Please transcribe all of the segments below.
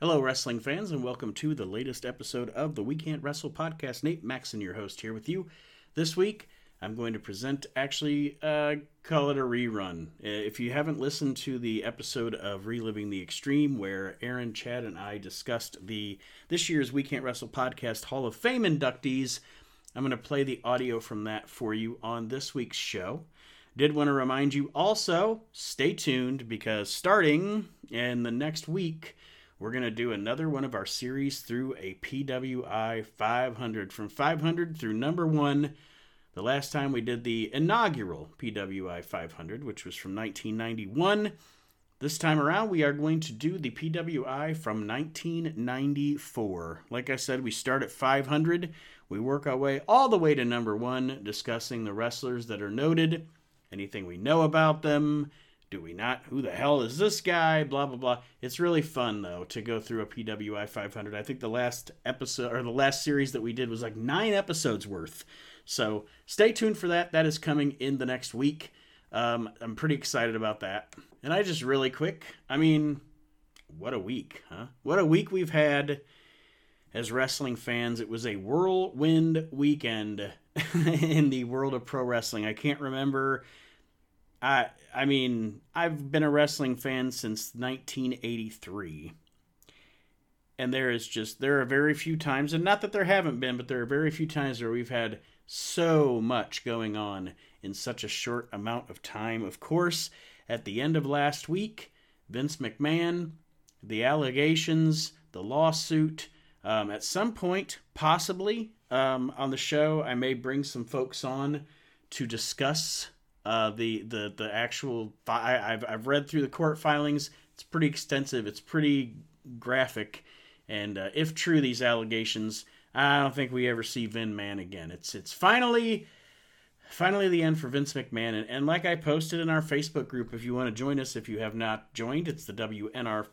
Hello, wrestling fans, and welcome to the latest episode of the We Can't Wrestle podcast. Nate Maxon, your host, here with you. This week, I'm going to present, actually, uh, call it a rerun. Uh, If you haven't listened to the episode of Reliving the Extreme, where Aaron, Chad, and I discussed the this year's We Can't Wrestle podcast Hall of Fame inductees, I'm going to play the audio from that for you on this week's show. Did want to remind you also, stay tuned because starting in the next week, we're going to do another one of our series through a PWI 500 from 500 through number one. The last time we did the inaugural PWI 500, which was from 1991. This time around, we are going to do the PWI from 1994. Like I said, we start at 500. We work our way all the way to number one, discussing the wrestlers that are noted, anything we know about them, do we not? Who the hell is this guy? Blah blah blah. It's really fun though to go through a PWI 500. I think the last episode or the last series that we did was like nine episodes worth. So stay tuned for that. That is coming in the next week. Um, I'm pretty excited about that. And I just really quick. I mean, what a week, huh? What a week we've had as wrestling fans. It was a whirlwind weekend in the world of pro wrestling. I can't remember I I mean, I've been a wrestling fan since 1983. And there is just there are very few times and not that there haven't been, but there are very few times where we've had so much going on in such a short amount of time. Of course, at the end of last week, Vince McMahon, the allegations, the lawsuit, um, at some point, possibly um, on the show, I may bring some folks on to discuss uh, the the the actual. I, I've I've read through the court filings. It's pretty extensive. It's pretty graphic, and uh, if true, these allegations, I don't think we ever see Vin Man again. It's it's finally. Finally, the end for Vince McMahon. And, and like I posted in our Facebook group, if you want to join us, if you have not joined, it's the WNR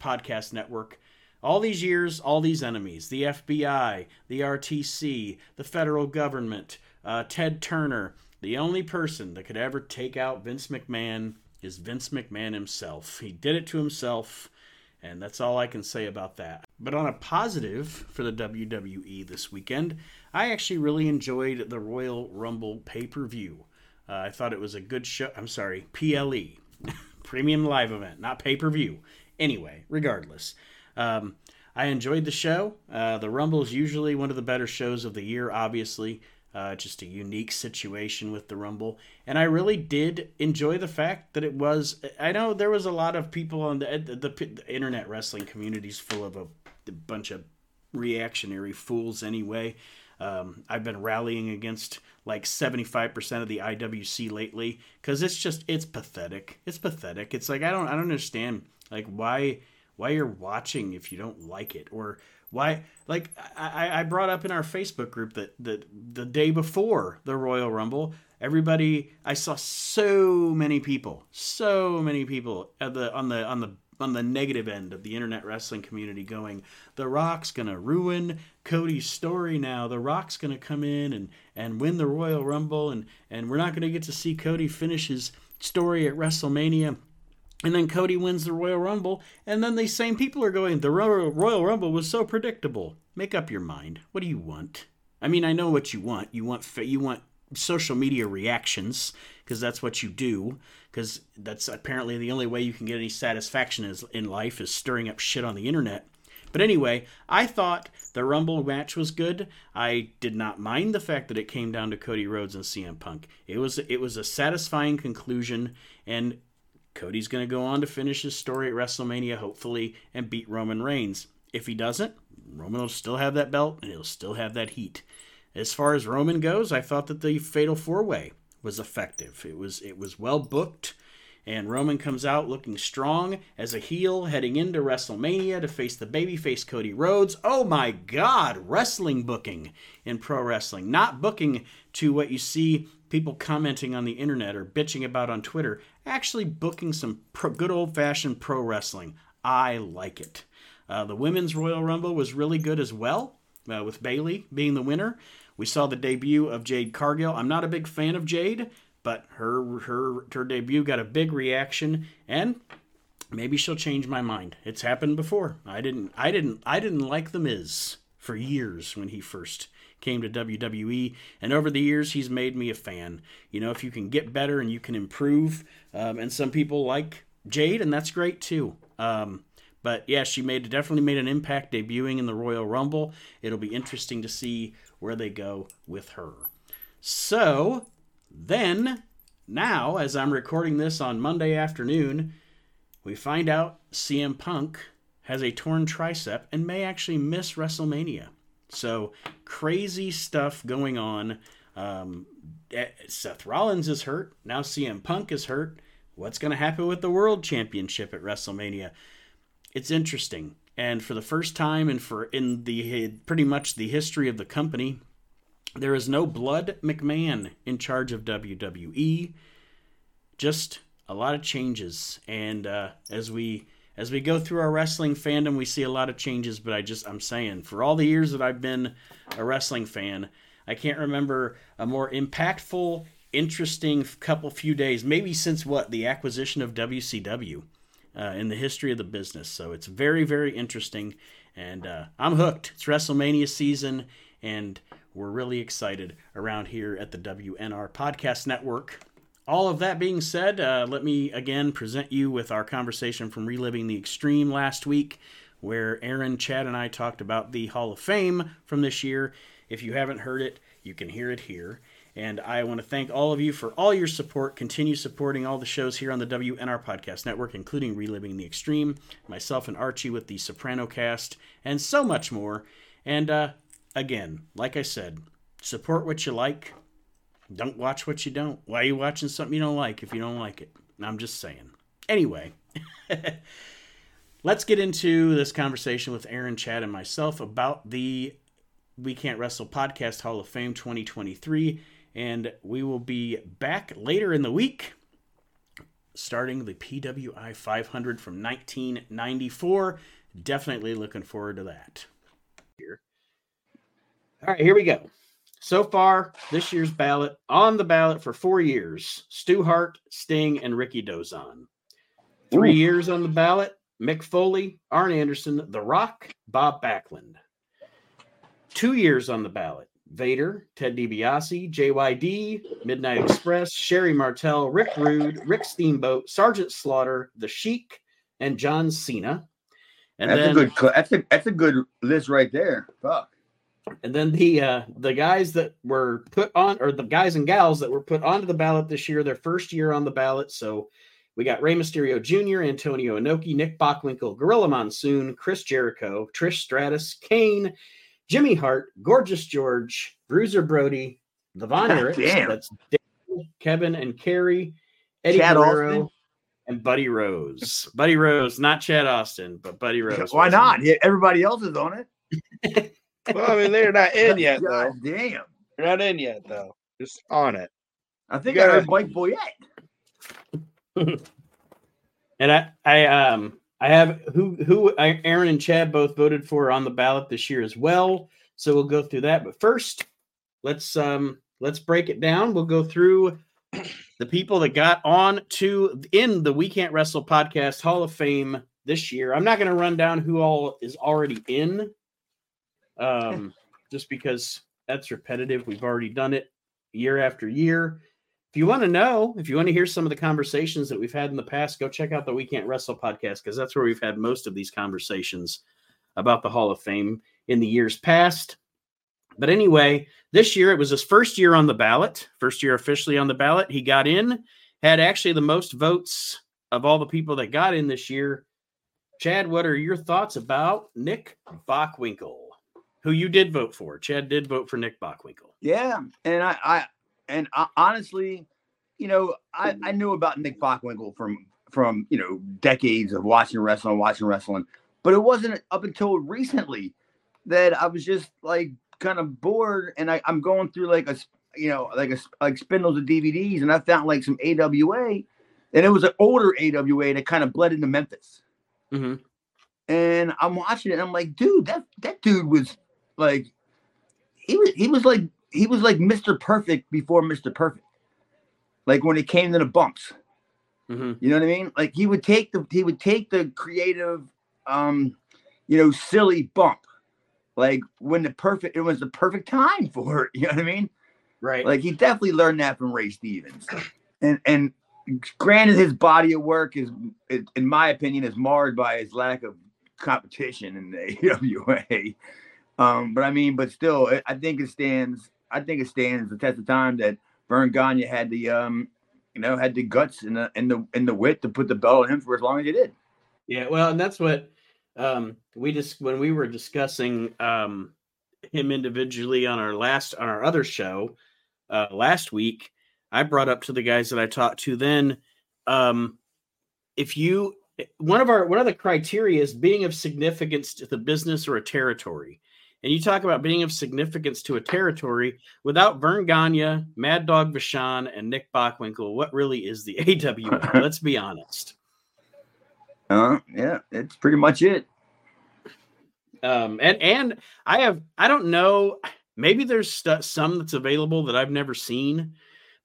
Podcast Network all these years, all these enemies the FBI, the RTC, the federal government, uh, Ted Turner. The only person that could ever take out Vince McMahon is Vince McMahon himself. He did it to himself, and that's all I can say about that. But on a positive for the WWE this weekend, I actually really enjoyed the Royal Rumble pay per view. Uh, I thought it was a good show. I'm sorry, PLE, Premium Live Event, not pay per view. Anyway, regardless. Um, I enjoyed the show. Uh, the Rumble is usually one of the better shows of the year, obviously. Uh, just a unique situation with the Rumble. And I really did enjoy the fact that it was. I know there was a lot of people on the, the, the internet wrestling communities full of a, a bunch of reactionary fools anyway. Um, I've been rallying against like 75% of the IWC lately because it's just it's pathetic. It's pathetic. It's like I don't I don't understand like why why you're watching if you don't like it or why like I, I brought up in our facebook group that, that the day before the royal rumble everybody i saw so many people so many people at the on the on the on the negative end of the internet wrestling community going the rock's gonna ruin cody's story now. The rock's gonna come in and and win the royal rumble and and we're not gonna get to see cody finish his story at wrestlemania and then Cody wins the Royal Rumble, and then these same people are going, the Royal Rumble was so predictable. Make up your mind. What do you want? I mean, I know what you want. You want you want social media reactions because that's what you do. Because that's apparently the only way you can get any satisfaction is, in life is stirring up shit on the internet. But anyway, I thought the Rumble match was good. I did not mind the fact that it came down to Cody Rhodes and CM Punk. It was it was a satisfying conclusion, and Cody's going to go on to finish his story at WrestleMania, hopefully, and beat Roman Reigns. If he doesn't, Roman will still have that belt and he'll still have that heat. As far as Roman goes, I thought that the Fatal Four Way was effective. It was it was well booked, and Roman comes out looking strong as a heel heading into WrestleMania to face the babyface Cody Rhodes. Oh my God, wrestling booking in pro wrestling, not booking to what you see people commenting on the internet or bitching about on Twitter, actually booking some pro, good old fashioned pro wrestling. I like it. Uh, the women's Royal Rumble was really good as well, uh, with Bayley being the winner. We saw the debut of Jade Cargill. I'm not a big fan of Jade, but her her her debut got a big reaction, and maybe she'll change my mind. It's happened before. I didn't I didn't I didn't like the Miz for years when he first came to WWE, and over the years he's made me a fan. You know, if you can get better and you can improve, um, and some people like Jade, and that's great too. Um, but yeah, she made definitely made an impact debuting in the Royal Rumble. It'll be interesting to see where they go with her. So then, now as I'm recording this on Monday afternoon, we find out CM Punk has a torn tricep and may actually miss WrestleMania. So crazy stuff going on. Um, eh, Seth Rollins is hurt. Now CM Punk is hurt. What's going to happen with the World Championship at WrestleMania? It's interesting. And for the first time, and for in the pretty much the history of the company, there is no Blood McMahon in charge of WWE. Just a lot of changes, and uh, as we as we go through our wrestling fandom, we see a lot of changes. But I just I'm saying, for all the years that I've been a wrestling fan, I can't remember a more impactful, interesting couple few days, maybe since what the acquisition of WCW uh, in the history of the business. So it's very very interesting, and uh, I'm hooked. It's WrestleMania season, and we're really excited around here at the WNR Podcast Network. All of that being said, uh, let me again present you with our conversation from Reliving the Extreme last week, where Aaron, Chad, and I talked about the Hall of Fame from this year. If you haven't heard it, you can hear it here. And I want to thank all of you for all your support. Continue supporting all the shows here on the WNR Podcast Network, including Reliving the Extreme, myself and Archie with the Soprano Cast, and so much more. And uh, again, like I said, support what you like, don't watch what you don't. Why are you watching something you don't like if you don't like it? I'm just saying. Anyway, let's get into this conversation with Aaron, Chad, and myself about the We Can't Wrestle Podcast Hall of Fame 2023. And we will be back later in the week, starting the PWI 500 from 1994. Definitely looking forward to that. Here. All right, here we go. So far, this year's ballot on the ballot for four years: Stu Hart, Sting, and Rikidozan. Three Ooh. years on the ballot: Mick Foley, Arn Anderson, The Rock, Bob Backlund. Two years on the ballot: Vader, Ted DiBiase, JYD, Midnight Express, Sherri Martel, Rick Rude, Rick Steamboat, Sergeant Slaughter, The Sheik, and John Cena. And that's then, a good. That's a that's a good list right there. Fuck. And then the uh, the guys that were put on, or the guys and gals that were put onto the ballot this year, their first year on the ballot. So we got Rey Mysterio Jr., Antonio Inoki, Nick Bockwinkel, Gorilla Monsoon, Chris Jericho, Trish Stratus, Kane, Jimmy Hart, Gorgeous George, Bruiser Brody, the Von Erichs, that's Dave, Kevin and Kerry, Eddie Chad Guerrero, Austin. and Buddy Rose. Buddy Rose, not Chad Austin, but Buddy Rose. Why not? Everybody else is on it. well, I mean, they're not in yet, God though. Damn, they're not in yet, though. Just on it. I think I heard Mike Boyette. and I, I, um, I have who, who I, Aaron and Chad both voted for on the ballot this year as well. So we'll go through that. But first, let's um, let's break it down. We'll go through the people that got on to in the We Can't Wrestle podcast Hall of Fame this year. I'm not going to run down who all is already in um, just because that's repetitive. We've already done it year after year. If you want to know, if you want to hear some of the conversations that we've had in the past, go check out the We Can't Wrestle podcast because that's where we've had most of these conversations about the Hall of Fame in the years past. But anyway, this year it was his first year on the ballot, first year officially on the ballot. He got in, had actually the most votes of all the people that got in this year. Chad, what are your thoughts about Nick Bockwinkel? Who you did vote for. Chad did vote for Nick Bockwinkel. Yeah, and I, I and I, honestly, you know, I, I knew about Nick Bockwinkel from from you know decades of watching wrestling, watching wrestling, but it wasn't up until recently that I was just like kind of bored, and I, I'm going through like a you know like a like spindles of DVDs, and I found like some AWA, and it was an older AWA that kind of bled into Memphis. Mm-hmm. And I'm watching it, and I'm like, dude, that that dude was like he was he was like he was like Mr. Perfect before Mr. Perfect. Like when it came to the bumps. hmm You know what I mean? Like he would take the he would take the creative, um, you know, silly bump, like when the perfect it was the perfect time for it. You know what I mean? Right. Like he definitely learned that from Ray Stevens, and and granted, his body of work is, is in my opinion, is marred by his lack of competition in the AWA. Um, but I mean, but still, I- think it stands. I think it stands the test of time that Verne Gagne had the um, you know, had the guts and the and the and the wit to put the belt on him for as long as he did. Yeah, well, and that's what um, we just when we were discussing um, him individually on our last on our other show uh, last week. I brought up to the guys that I talked to then, um, if you one of our one of the criteria is being of significance to the business or a territory. And you talk about being of significance to a territory without Verne Gagne, Mad Dog Vachon, and Nick Bockwinkel. What really is the AWA? Let's be honest. Uh, yeah, it's pretty much it. um and and i have i don't know maybe there's stu- some that's available that i've never seen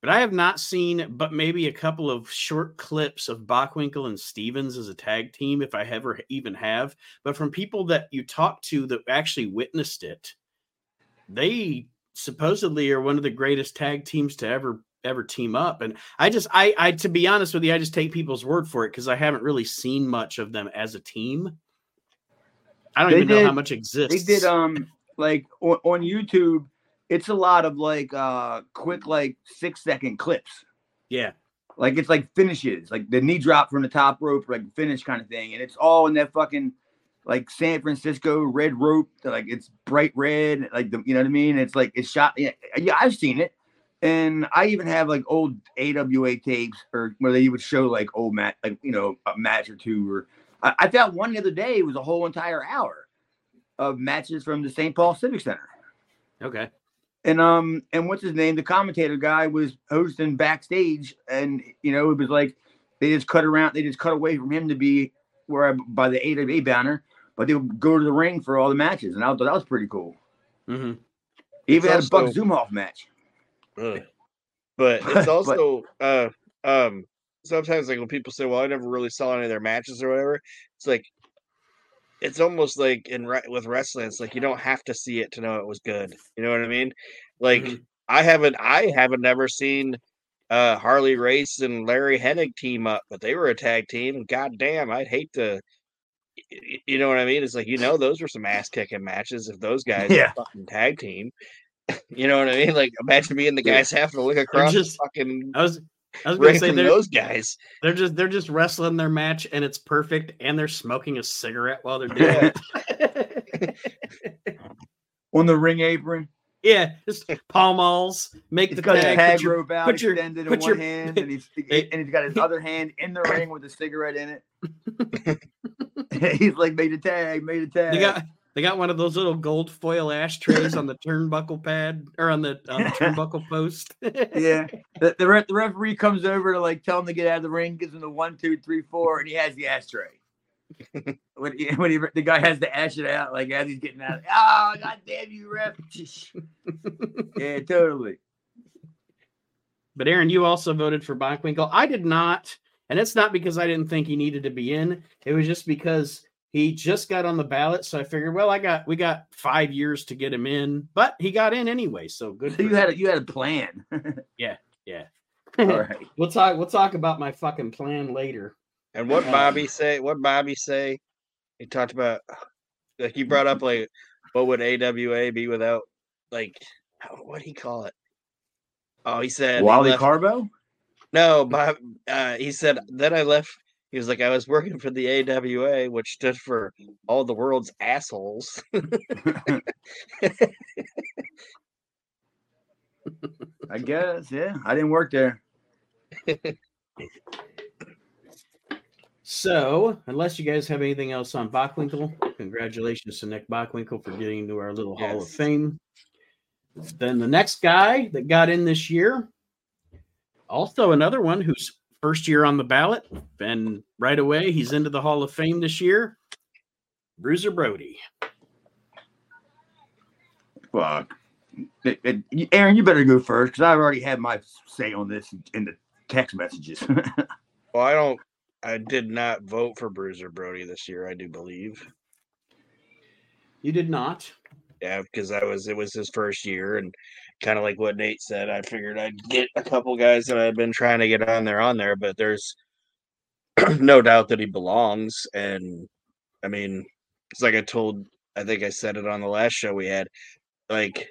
but i have not seen but maybe a couple of short clips of Bockwinkel and stevens as a tag team if i ever even have but from people that you talk to that actually witnessed it they supposedly are one of the greatest tag teams to ever ever team up and i just i i to be honest with you i just take people's word for it because i haven't really seen much of them as a team i don't They even know how much exists They did um like on, on YouTube. It's a lot of like uh quick like six second clips. yeah Like it's like finishes, like the knee drop from the top rope, like finish kind of thing, and it's all in that fucking like San Francisco red rope. Like it's bright red, like the you know what I mean. It's like it's shot. Yeah, yeah, I've seen it, and I even have like old AWA tapes or where they would show like old match, like you know a match or two. Or I, I found one the other day. Was a whole entire hour of matches from the St. Paul Civic Center. okay And um and what's his name? The commentator guy was hosting backstage, and you know it was like they just cut around, they just cut away from him to be where by the AWA banner, but they would go to the ring for all the matches, and I thought that was pretty cool. He even had a Buck also- Zumhofe match. Ugh. But But- it's also uh um sometimes like when people say, "Well, I never really saw any of their matches or whatever," it's like it's almost like in re- with wrestling, it's like you don't have to see it to know it was good. You know what I mean? Like Mhm. I haven't I haven't never seen uh Harley Race and Larry Hennig team up, but they were a tag team. God damn, I'd hate to. You know what I mean? It's like you know those were some ass kicking matches if those guys Yeah. a fucking tag team. You know what I mean? Like imagine being the Yeah. guys having to look across just- fucking I was I was gonna say they're those guys. they're just they're just wrestling their match and it's perfect and they're smoking a cigarette while they're doing it. On the ring apron, yeah, just palm alls, make he's the got tag, tag put your- rope out put your- extended in put one your- hand, and he's Hey. and he's got his other hand in the ring with a cigarette in it. he's like made a tag, made a tag. They got they got one of those little gold foil ashtrays on the turnbuckle pad or on the on the turnbuckle post. yeah. The, the, ref, the referee comes over to like tell him to get out of the ring, gives him the one, two, three, four, and he has the ashtray. when he, when he, the guy has to ash it out, like as he's getting out. Oh, god damn you, ref. yeah, totally. But Aaron, you also voted for Bockwinkel. I did not, and it's not because I didn't think he needed to be in. It was just because he just got on the ballot, so I figured, well, I got we got five years to get him in, but he got in anyway, so good. So for you had a, you had a plan. yeah. Yeah. All right. we'll talk. We'll talk about my fucking plan later. And what Um, Bobby say? What Bobby say? He talked about like you brought up like what would AWA be without like what would he call it? Oh, he said he Wally left- Karbo? No, Bob. Uh, he said then I left. He was like, I was working for the AWA, which stood for all the world's assholes. I guess, yeah. I didn't work there. So, unless you guys have anything else on Bockwinkel, congratulations to Nick Bockwinkel for getting into our little Hall of Fame. Then the next guy that got in this year, also another one who's first year on the ballot, and right away he's into the Hall of Fame this year. Bruiser Brody. Fuck. It- it- Aaron, you better go first because I've already had my say on this in the text messages. Well, I don't. I did not vote for Bruiser Brody this year. I do believe. You did not. Yeah, because I was. It was his first year, and kind of like what Nate said, I figured I'd get a couple guys that I've been trying to get on there on there, but there's no doubt that he belongs. And I mean, it's like I told. I think I said it on the last show we had. Like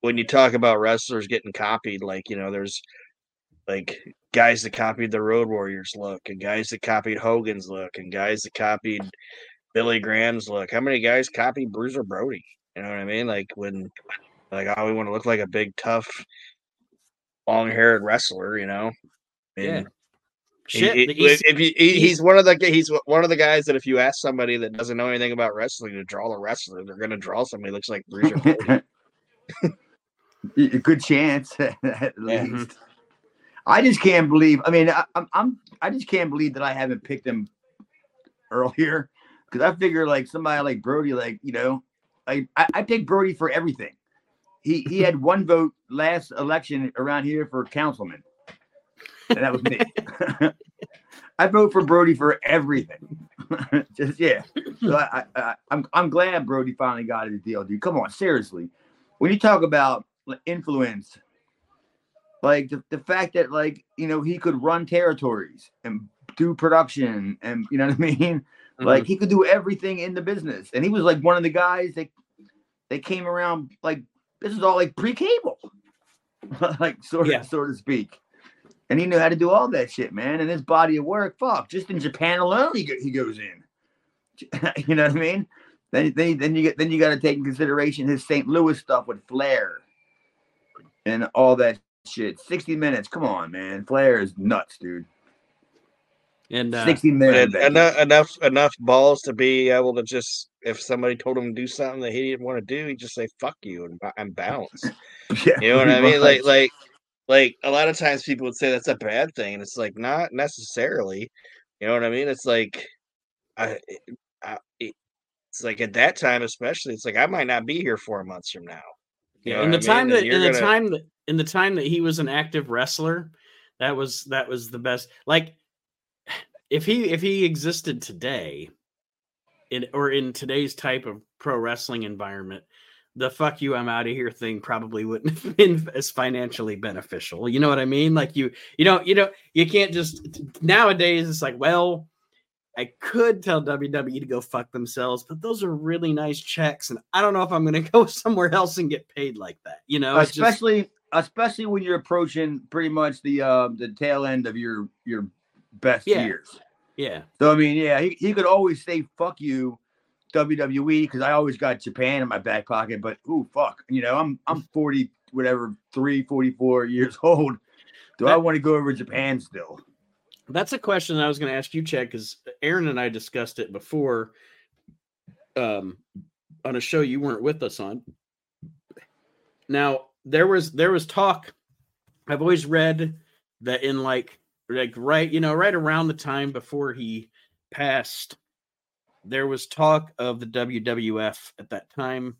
when you talk about wrestlers getting copied, like you know, there's like guys that copied the Road Warriors look, and guys that copied Hogan's look, and guys that copied Billy Graham's look. How many guys copied Bruiser Brody? You know what I mean? Like when, like, oh, we want to look like a big, tough, long-haired wrestler. You know? And Yeah. Shit. he- the if you, he, he's one of the he's one of the guys that if you ask somebody that doesn't know anything about wrestling to draw a wrestler, they're going to draw somebody who looks like Bruiser a good chance at Yeah. least. Mm-hmm. I just can't believe. I mean, I, I'm, I'm I just can't believe that I haven't picked him earlier because I figure like somebody like Brody, like you know, like I, I pick Brody for everything. He he had one vote last election around here for councilman, and that was me. I vote for Brody for everything. just yeah. So I, I, I'm I'm glad Brody finally got his deal, dude. Come on, seriously. When you talk about influence, like the, the fact that like you know he could run territories and do production and you know what I mean, mm-hmm. like he could do everything in the business, and he was like one of the guys that they came around like this is all like pre-cable, like sort of Yeah. so to speak. And he knew how to do all that shit, man. And his body of work, fuck, just in Japan alone, he, go, he goes in. you know what I mean? Then, then, then you get then you got to take in consideration his St. Louis stuff with Flair and all that shit. Sixty minutes, come on, man. Flair is nuts, dude. And uh, Sixty minutes. And enough enough enough balls to be able to just if somebody told him to do something that he didn't want to do, he'd just say "fuck you" and, and bounce. yeah, You know what I mean? Like much. like like a lot of times people would say that's a bad thing, and it's like not necessarily. You know what I mean? It's like I, I it's like at that time especially, it's like I might not be here four months from now. You Yeah, know in the what I mean? time And that in the gonna- time that in the time that he was an active wrestler, that was that was the best. Like if he if he existed today, in or in today's type of pro wrestling environment, the fuck you I'm out of here thing probably wouldn't have been as financially beneficial. You know what I mean? Like you you don't you don't you can't just nowadays it's like, well, I could tell WWE to go fuck themselves, but those are really nice checks, and I don't know if I'm going to go somewhere else and get paid like that. You know, it's just especially especially when you're approaching pretty much the uh the tail end of your your best Yeah. years. yeah, So I mean, yeah, he, he could always say "fuck you," WWE, because I always got Japan in my back pocket. But ooh, fuck, you know, I'm I'm 40, whatever, three, 44 years old. Do I want to go over to Japan still? that's a question I was going to ask you, Chad, because Aaron and I discussed it before, um, on a show you weren't with us on. Now there was there was talk. I've always read that in like like right you know right around the time before he passed, there was talk of the WWF at that time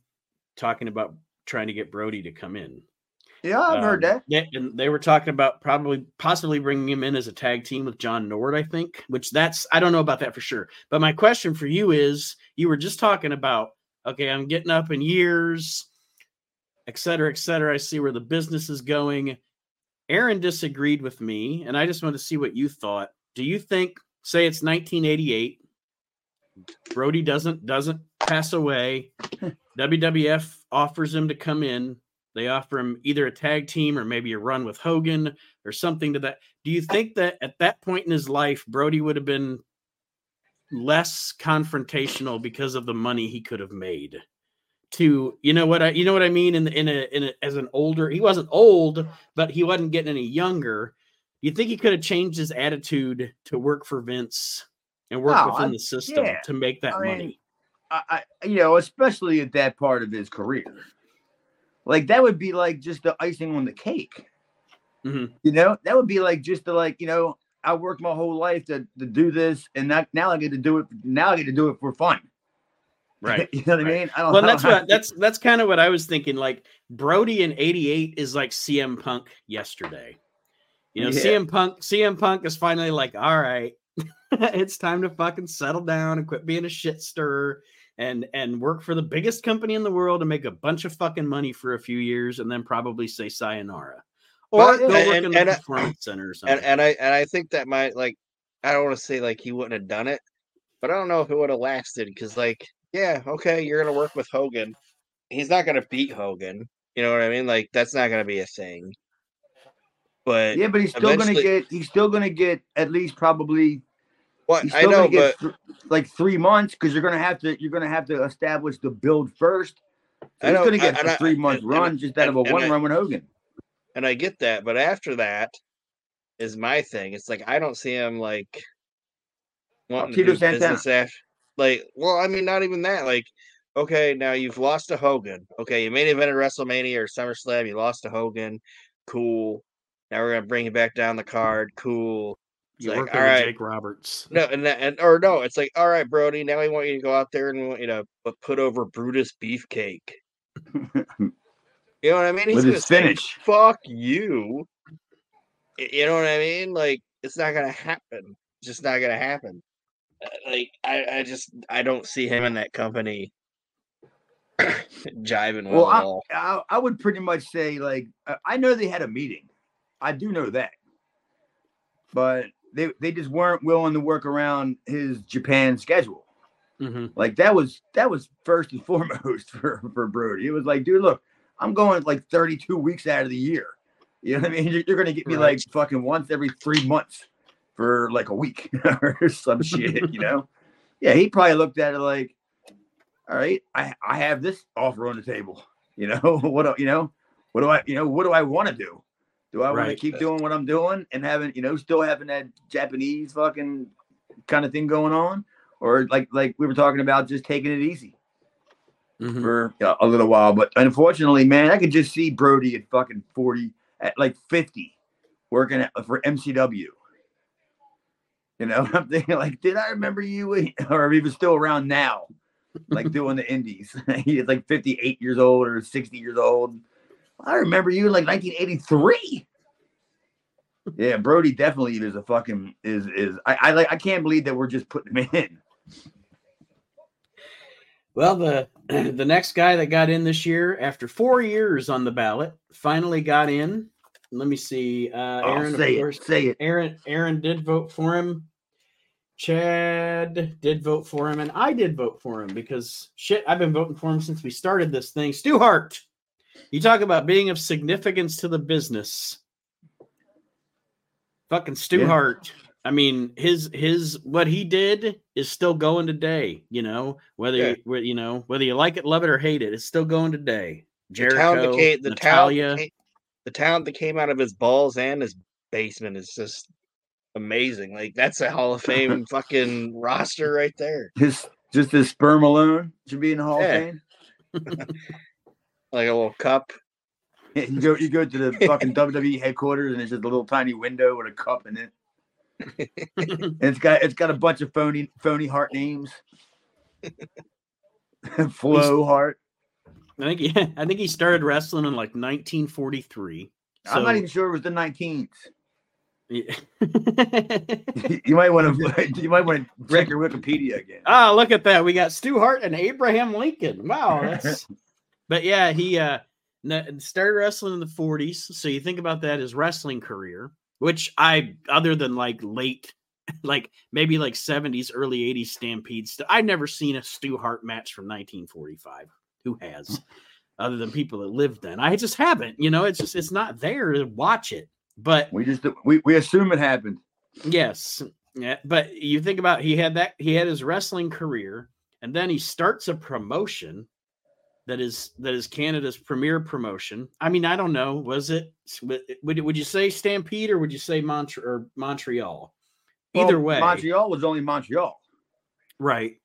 talking about trying to get Brody to come in. Yeah, I've heard Um, that. Yeah, and they were talking about probably possibly bringing him in as a tag team with John Nord, I think. Which that's I don't know about that for sure. But my question for you is: you were just talking about okay, I'm getting up in years, et cetera, et cetera. I see where the business is going. Aaron disagreed with me, and I just want to see what you thought. Do you think, say it's 1988, Brody doesn't doesn't pass away, WWF offers him to come in. They offer him either a tag team or maybe a run with Hogan or something to that. Do you think that at that point in his life, Brody would have been less confrontational because of the money he could have made? To you know what I you know what I mean in in a in a, as an older he wasn't old but he wasn't getting any younger. You think he could have changed his attitude to work for Vince and work Oh, within I- the system yeah. to make that I mean, money? I, I, you know, especially at that part of his career, like that would be like just the icing on the cake. Mhm. You know, that would be like just to like you know, I worked my whole life to to do this, and that now I get to do it. Now I get to do it for fun. Right. you know what right. I mean? I don't. Know. Well, that's what that's that's kind of what I was thinking. Like Brody in '88 is like CM Punk yesterday. You know, Yeah. CM Punk, CM Punk is finally like, all right, it's time to fucking settle down and quit being a shit stirrer and and work for the biggest company in the world and make a bunch of fucking money for a few years and then probably say sayonara. Or Well, go work and- in the and I- uh, performance center or something. and and I and I think that might like I don't want to say like he wouldn't have done it, but I don't know if it would have lasted because like yeah, okay, you're gonna work with Hogan. He's not gonna beat Hogan. You know what I mean? Like that's not gonna be a thing. But Yeah, but he's still gonna get he's still gonna get at least probably what he's I know, get but th- like three months because you're gonna have to you're gonna have to establish the build first. So I he's know, gonna get and a I- three month and- and- run just out of a one I- run with Hogan. and I get that, but after that is my thing. It's like I don't see him like uh, wanting to Tito do Santana. business after, like, well, I mean, not even that. Like, okay, now you've lost to Hogan. Okay, you main evented WrestleMania or SummerSlam. You lost to Hogan. Cool. Now we're gonna bring you back down the card. Cool. It's you like, work all with right. Jake Roberts. No, and that, and or no, it's like, all right, Brody. Now we want you to go out there and we want you to pu- put over Brutus Beefcake. You know what I mean? With gonna his say, finish. Fuck you. You know what I mean? Like it's not gonna happen. It's just not gonna happen. Like I, I just I don't see him in that company jiving well, Well, at I, all. I I would pretty much say like I- I know they had a meeting. I do know that. But they they just weren't willing to work around his Japan schedule. hmm Like that was that was first and foremost for for Brody. It was like, dude, look, I'm going like 32 weeks out of the year. You know what I mean? You're, you're gonna get me Right. like fucking once every three months for like a week or some shit. You know? Yeah, he probably looked at it like, all right, I I have this offer on the table. You know what? do- You know what do I? You know what do I want to do? Do I want to keep doing what I'm doing and having you know still having that Japanese fucking kind of thing going on? or like like we were talking about, just taking it easy hmm for you know, a little while. But unfortunately, man, I could just see Brody at fucking forty, at like fifty, working at, for MCW. You know, I'm thinking like, did I remember you? Or he still around now, like doing the indies. He's like 58 years old or 60 years old. I remember you in like 1983. Yeah, Brody definitely is a fucking is is I, I like I can't believe that we're just putting him in. Well, the the next guy that got in this year after four years on the ballot finally got in. Let me see. Uh, Oh, say of it, say it. Aaron Aaron did vote for him. Chad did vote for him, and I did vote for him because shit, I've been voting for him since we started this thing. Stu Hart, you talk about being of significance to the business. Fucking Stu Yeah. Hart. I mean, his his what he did is still going today. You know, whether Yeah. you, you know whether you like it, love it, or hate it, it's still going today. The Jericho, that came, the Natalya. that came, the talent that came out of his balls and his basement is just amazing. Like that's a Hall of Fame fucking roster right there. Just just his sperm alone should be in the Hall Yeah. of Fame. Like a little cup. You go you go to the fucking WWE headquarters and it's just a little tiny window with a cup in it. And it's got it's got a bunch of phony phony Hart names. Flo heart. I think yeah, I think he started wrestling in like 1943. I'm not even sure it was the 19th. Yeah. You might want to you might want to check your Wikipedia again. Ah, look at that. We got Stu Hart and Abraham Lincoln. Wow, that's but yeah, he uh started wrestling in the 40s. So you think about that his wrestling career, which I other than like late like maybe like 70s, early 80s stampedes, st- I've never seen a Stu Hart match from 1945. Who has? Other than people that lived then. I just haven't, you know, it's just it's not there to watch it. But We just we, we assume it happened. Yes. Yeah, but you think about he had that he had his wrestling career and then he starts a promotion that is that is Canada's premier promotion. I mean, I don't know, was it would would, would you say Stampede or would you say Montreal or Montreal? Either Well, way. Montreal was only Montreal. Right.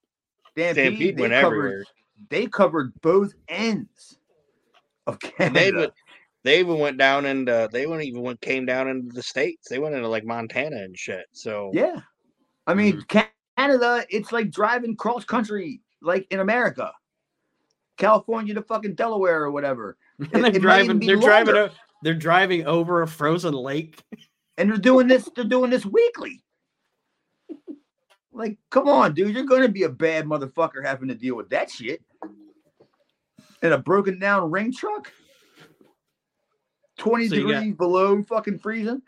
Stampede, Stampede they went covered everywhere. they covered both ends of And they Canada. would they even went down into they went even went came down into the states. They went into like Montana and shit. So Yeah. I mean, mm-hmm. Canada, it's like driving cross country, like in America. California to fucking Delaware or whatever. And they're it might even driving they're driving longer. o- they're driving over a frozen lake. and they're doing this. They're doing this weekly. Like, come on, dude, you're gonna be a bad motherfucker having to deal with that shit in a broken down ring truck. 20 So you got- degrees below fucking freezing.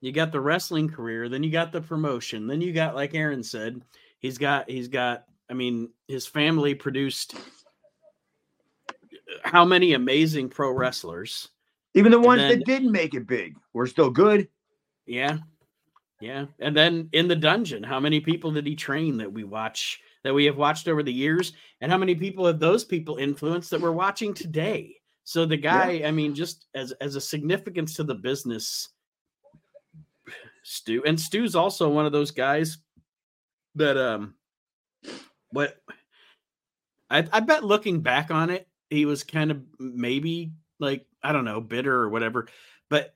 you got the wrestling career, then you got the promotion, then you got like Aaron said, he's got he's got I mean, his family produced uh, how many amazing pro wrestlers. Even the ones then- that didn't make it big were still good. Yeah. Yeah. And then in the dungeon, how many people did he train that we watch that we have watched over the years? And how many people have those people influenced that we're watching today? So the guy, I mean, just as as a significance to the business, Stu and Stu's also one of those guys that um what I I bet looking back on it, he was kind of maybe like I don't know, bitter or whatever, but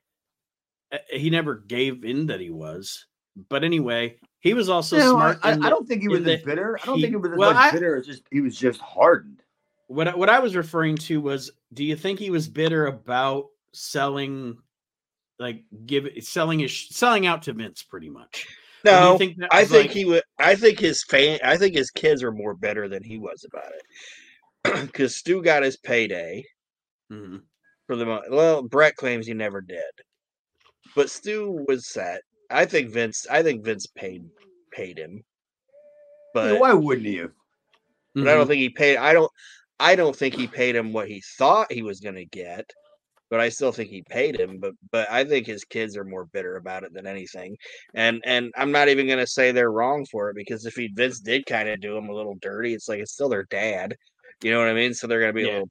uh, he never gave in that he was. But anyway, he was also No, smart. I, I, I don't think he was as the- bitter. I don't he- think it was as well, I- bitter. It's just he was just hardened. What I- what I was referring to was do you think he was bitter about selling like give selling his selling out to Vince pretty much? Or do you No, think that I think like- he would. I think his fan. I think his kids are more better than he was about it. Because Stu got his payday Mhm. for the month. Well, Bret claims he never did, but Stu was set. I think Vince. I think Vince paid paid him, Yeah, but why wouldn't he have? but I Mhm. don't think he paid. I don't. I don't think he paid him what he thought he was going to get. But I still think he paid him. But but I think his kids are more bitter about it than anything. And and I'm not even going to say they're wrong for it because if he Vince did kind of do him a little dirty, it's like it's still their dad. You know what I mean? So they're going to be Yeah. a little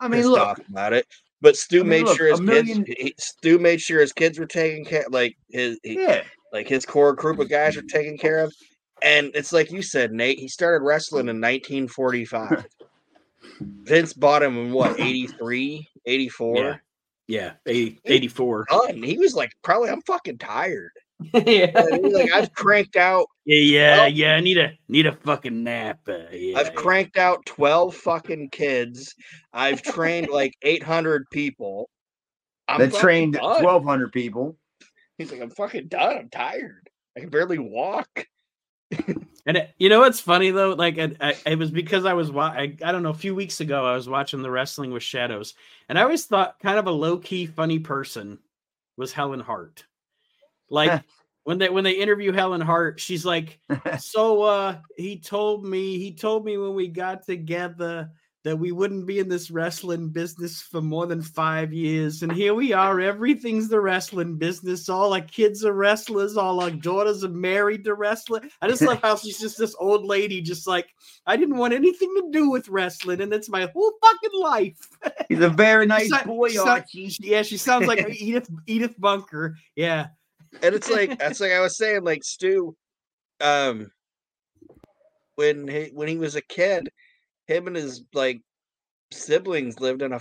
I mean, look, about it. But Stu I mean, made look, sure his million- kids. He, Stu made sure his kids were taken care. Like his he, yeah, like his core group of guys are taken care of. And it's like you said, Nate, he started wrestling in 1945. Vince bought him in what, 83, 84? Yeah. Yeah, 80, 84. Done. He was like, probably, I'm fucking tired. yeah. Like, I've cranked out, Yeah, yeah, Well- yeah. I need a need a fucking nap. Uh, yeah, I've yeah. cranked out 12 fucking kids. I've trained like 800 people. I'm that trained done. twelve hundred people. He's like, I'm fucking done. I'm tired. I can barely walk. And it, you know what's funny though? Like it, I, it was because I was wa- I, I don't know a few weeks ago I was watching the Wrestling with Shadows, and I always thought kind of a low key funny person was Helen Hart. Like when they when they interview Helen Hart, she's like, "So uh he told me he told me when we got together that we wouldn't be in this wrestling business for more than five years, and here we are. Everything's the wrestling business. All our kids are wrestlers. All our daughters are married to wrestling. I just love how she's just this old lady, just like I didn't want anything to do with wrestling, and that's my whole fucking life. He's a very nice She sou- boy, she sou- Archie. yeah, she sounds like Edith Edith Bunker. Yeah, and it's like that's like I was saying, like Stu, um, when he when he was a kid, him and his like siblings lived in a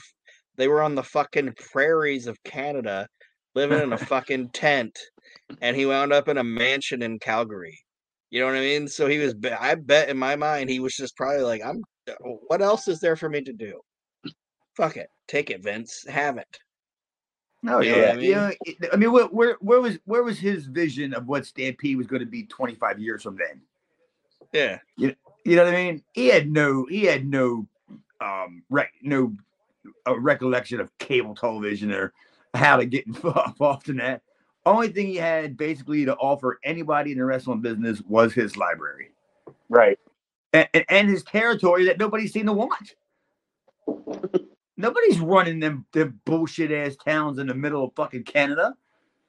they were on the fucking prairies of Canada, living in a fucking tent, and he wound up in a mansion in Calgary. You know what I mean? So he was. I bet in my mind he was just probably like, I'm. Uh, what else is there for me to do? Fuck it, take it, Vince. Have it. No, You yeah, I know, it- I mean, where, where where was where was his vision of what Stampede was going to be twenty five years from then? Yeah. You know what I mean? He had no he had no um rec, no uh, recollection of cable television or how to get involved the net. Only thing he had basically to offer anybody in the wrestling business was his library Right. and, and, and his territory that nobody's seen to watch. Nobody's running them them bullshit ass towns in the middle of fucking Canada.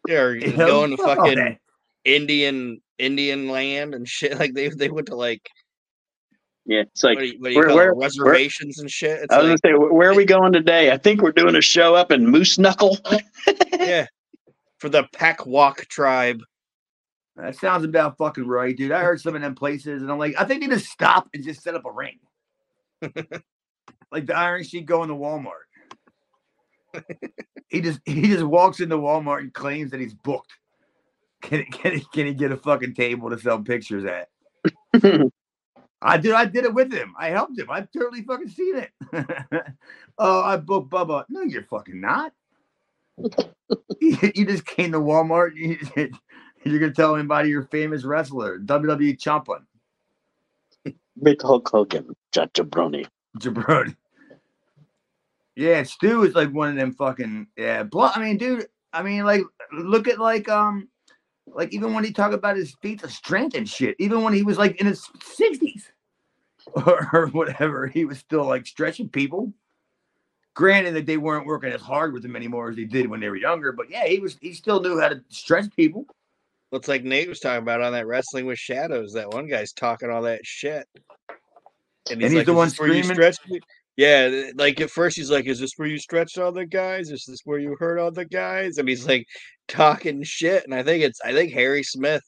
Yeah, or You know? going to fucking. Indian Indian land and shit. Like they they went to like Yeah. It's like what you, what do you where- call where- it? Reservations and shit. It's I was like, gonna say, where are we going today? I think we're doing a show up in Moose Knuckle. yeah, for the Pakwak tribe. That sounds about fucking right, dude. I heard some of them places, and I'm like, I think they just stop and just set up a ring, like the Iron Sheik going to Walmart. he just he just walks into Walmart and claims that he's booked. Can he, can he, can he get a fucking table to sell pictures at? I did. I did it with him. I helped him. I've totally fucking seen it. oh, I booked Bubba. No, you're fucking not. you, just came to Walmart. You, you're gonna tell anybody you're famous wrestler, WWE champion, Big Hulk Hogan, Jabroni. jabroni. Yeah, Stu is like one of them fucking yeah. Blo- I mean, dude. I mean, like, look at like um, like even when he talked about his feats of strength and shit. Even when he was like in his sixties or, or whatever, he was still like stretching people. Granted that they weren't working as hard with him anymore as they did when they were younger, but yeah, he was he still knew how to stretch people. Looks like Nate was talking about on that Wrestling with Shadows. That one guy's talking all that shit. And he's the "Is one this where you screaming?" stretch me?" Yeah, like at first he's like, "Is this where you stretched all the guys? Is this where you hurt all the guys?" And he's like talking shit. And I think it's I think Harry Smith.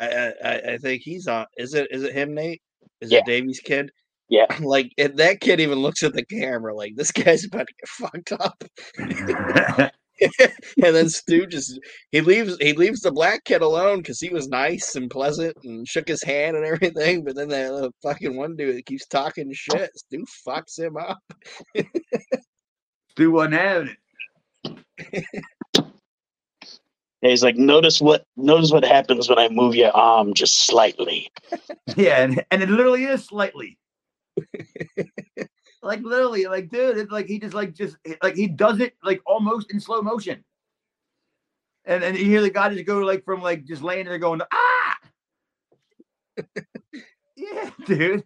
I I, I- I think he's on. Is it is it him, Nate? Is Yeah. it Davey's kid? Yeah. Like and that kid even looks at the camera like this guy's about to get fucked up. and then Stu just he leaves he leaves the black kid alone because he was nice and pleasant and shook his hand and everything. But then that little fucking one dude that keeps talking shit, Stu fucks him up. Stu wasn't having it. And he's like, notice what notice what happens when I move your arm just slightly. Yeah, and, and it literally is slightly. like literally, like dude, it's like he just like just like he does it like almost in slow motion. And and you hear the guy just go like from like just laying there going, ah Yeah, dude.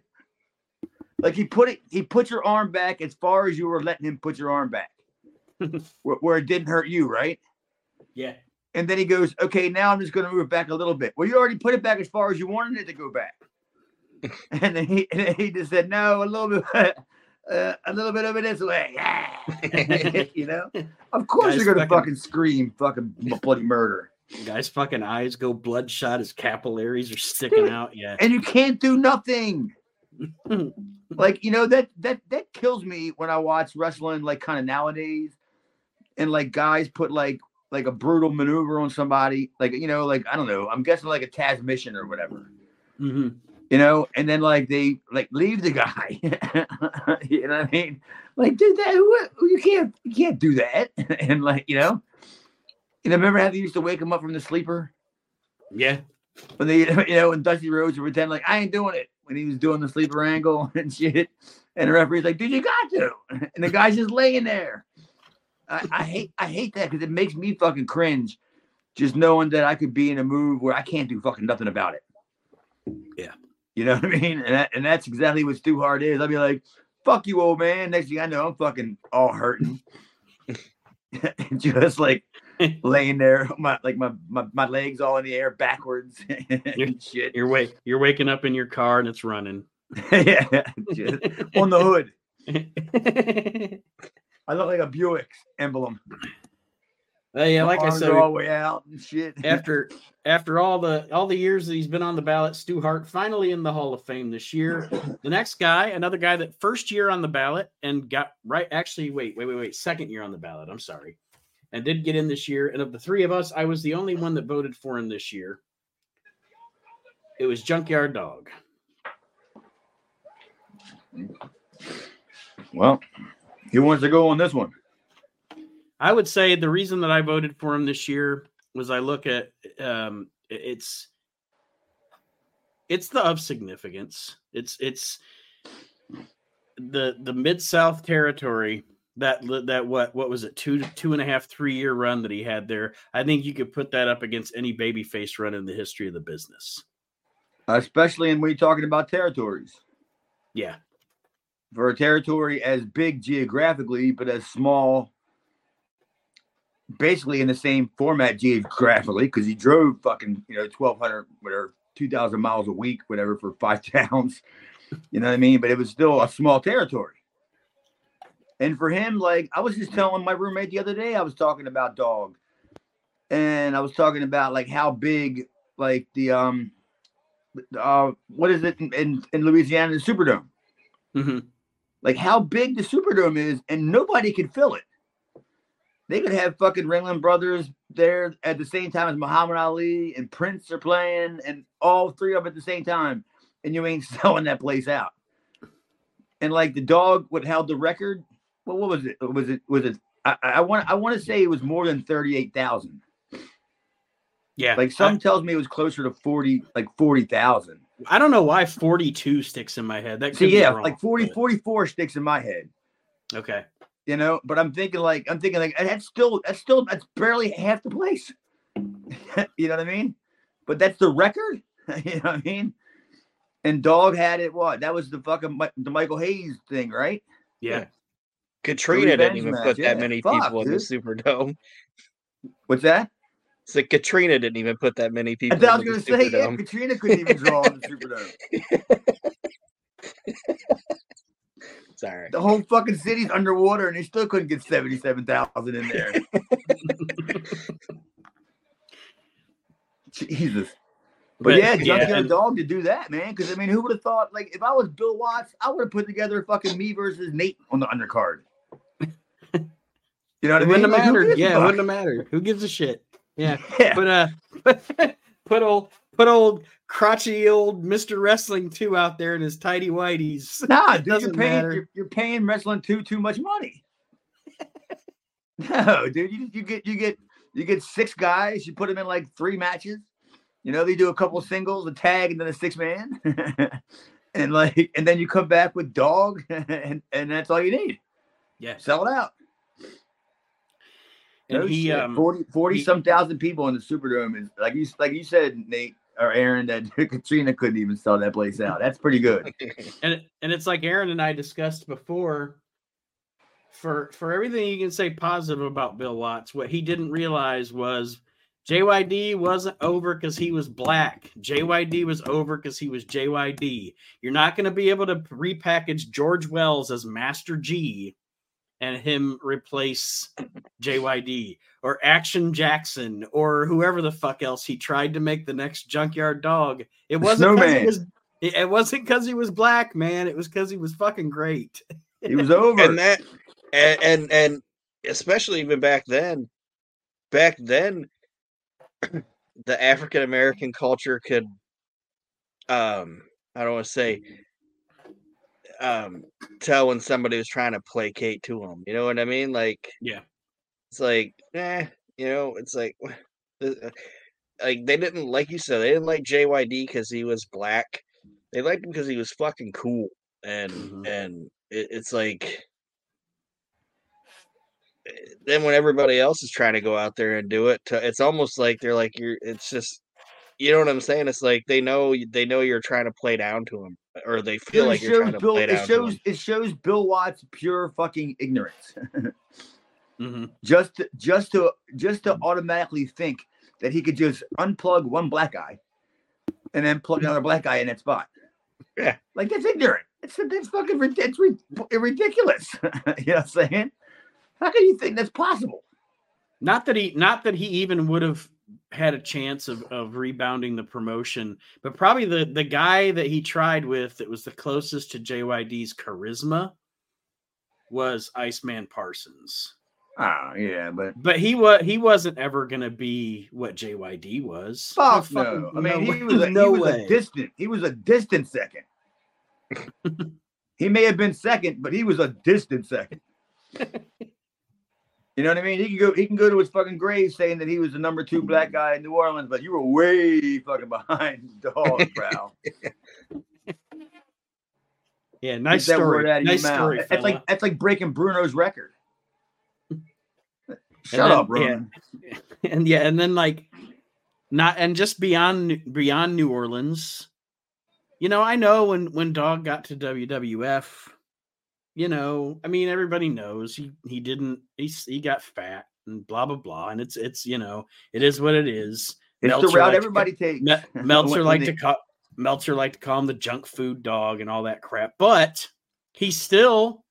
Like he put it he put your arm back as far as you were letting him put your arm back. where, where it didn't hurt you, right? Yeah. And then he goes, okay, now I'm just going to move it back a little bit. Well, you already put it back as far as you wanted it to go back. and then he, and then he just said, no, a little bit, uh, a little bit over this way. Yeah. you know, of course Guys you're going to fucking- fucking scream fucking bloody murder. Guy's fucking eyes go bloodshot. His capillaries are sticking out. Yeah. And you can't do nothing. like, you know, that, that, that kills me when I watch wrestling, like kind of nowadays. And like guys put like, like a brutal maneuver on somebody, like, you know, like, I don't know, I'm guessing like a Tazmission or whatever. hmm you know, and then like they like leave the guy. you know what I mean? Like, dude, that who- you can't you can't do that. and like, you know, you know, remember how they used to wake him up from the sleeper Yeah. when they, you know, when Dusty Rhodes would pretend like I ain't doing it when he was doing the sleeper angle and shit. And the referee's like, dude, you got to. And the guy's just laying there. I, I hate I hate that because it makes me fucking cringe just knowing that I could be in a move where I can't do fucking nothing about it. Yeah. You know what I mean? And, that, and that's exactly what Stu Hart is. I'll be like, fuck you, old man. Next thing I know, I'm fucking all hurting. just like laying there, my like my, my my legs all in the air backwards and shit. You're wake. You're waking up in your car and it's running. yeah, on the hood. I look like a Buick emblem. Hey, yeah, like I said, all the way out and shit. after after all the all the years that he's been on the ballot, Stu Hart finally in the Hall of Fame this year. The next guy, another guy that first year on the ballot and got right. Actually, wait, wait, wait, wait. Second year on the ballot. I'm sorry, and did get in this year. And of the three of us, I was the only one that voted for him this year. It was Junkyard Dog. well, he wants to go on this one. I would say the reason that I voted for him this year was I look at um, it's it's the of significance. It's it's the the mid South territory that that what what was it two two and a half three year run that he had there. I think you could put that up against any babyface run in the history of the business. Especially when we're talking about territories. Yeah, For a territory as big geographically, but as small, basically in the same format geographically, because he drove fucking, you know, 1,200, whatever, 2,000 miles a week, whatever, for five towns. You know what I mean? But it was still a small territory. And for him, like, I was just telling my roommate the other day, I was talking about dog. And I was talking about like how big, like the um uh what is it in, in, in Louisiana, the Superdome? hmm like how big the Superdome is, and nobody could fill it. They could have fucking Ringling Brothers there at the same time as Muhammad Ali and Prince are playing, and all three of them at the same time, and you ain't selling that place out. And like the dog, what held the record? Well, what was it? Was it was it? I, I want I want to say it was more than thirty eight thousand. Yeah, Like some tells me it was closer to forty, like forty thousand. I, I don't know why 42 sticks in my head. That See, could be yeah, wrong, like 40, but- 44 sticks in my head. Okay. You know, but I'm thinking like I'm thinking like that's still that's still that's barely half the place. you know what I mean? But that's the record. you know what I mean? And Dog had it. What? That was the fucking the Michael Hayes thing, right? Yeah. Katrina didn't even match, put yeah. that many Fuck, people in the dude. Superdome. What's that? So Katrina didn't even put that many people. thought I was in gonna say, yeah, Katrina couldn't even draw in the Superdome. Sorry. The whole fucking city's underwater, and they still couldn't get seventy-seven thousand in there. Jesus. But, But, yeah, yeah, Junkyard and- Dog to do that, man. Because I mean, who would have thought? Like, if I was Bill Watts, I would have put together fucking me versus Nate on the undercard. You know what I It mean? wouldn't have Like, who mattered. Yeah, it wouldn't have mattered. Who gives a shit? Yeah. Yeah. But uh put old put old crotchety old Mr. Wrestling 2 out there in his tidy whities. Nah, dude, you're doesn't paying matter. you're, you're paying wrestling too too much money. no, dude, you, you get you get you get six guys. You put them in like three matches. You know, they do a couple singles, a tag, and then a six man, and like, and then you come back with dog, and and that's all you need. Yeah. Sell it out. And No he shit. um 40, 40 he- some thousand people in the Superdome is like you like you said, Nate or Aaron, that Katrina couldn't even sell that place out. That's pretty good. and and it's like Aaron and I discussed before. For for everything you can say positive about Bill Watts, what he didn't realize was JYD wasn't over because he was black. JYD was over because he was JYD. You're not going to be able to repackage George Wells as Master G and him replace JYD or Action Jackson or whoever the fuck else he tried to make the next Junkyard Dog. It wasn't 'cause he Snowman. was it it wasn't because he was black, man. It was because he was fucking great. He was over. and that and, and and especially even back then back then the african american culture could um i don't want to say um tell when somebody was trying to placate to them you know what i mean like Yeah. it's like eh, you know it's like uh, like they didn't like you said they didn't like jyd because he was black they liked him because he was fucking cool and Mhm. and it, it's like eh, then when everybody else is trying to go out there and do it to, it's almost like they're like you're it's just you know what i'm saying it's like they know they know you're trying to play down to them or they feel Dude, like it you're shows trying to Bill. play down It to shows. 'em. It shows Bill Watts pure fucking ignorance. hmm just, just to, just to automatically think that he could just unplug one black guy, and then plug another black guy in that spot. Yeah. like that's ignorant. It's that's fucking. It's ridiculous. you know what I'm saying? How can you think that's possible? Not that he not that he even would have had a chance of, of rebounding the promotion, but probably the the guy that he tried with that was the closest to JYD's charisma was Iceman Parsons. Ah, yeah, but But he was he wasn't ever gonna be what JYD was. fuck fucking- no. I mean, he was a, no he was way. a distant. He was a distant second. he may have been second, but he was a distant second. You know what I mean? He can go. He can go to his fucking grave saying that he was the number two black guy in New Orleans, but you were way fucking behind dog, bro. yeah, nice Get story. word out of nice your mouth. story. That's like that's like breaking Bruno's record. Shut then- up, yeah. And yeah, and then like not and just beyond beyond New Orleans, you know, I know when when Dog got to WWF, you know, I mean, everybody knows he he didn't he he got fat and blah blah blah, and it's it's you know it is what it is. It's Meltzer the route liked to everybody takes. Me- Meltzer liked to call Meltzer liked to call him the junk food dog and all that crap, but he still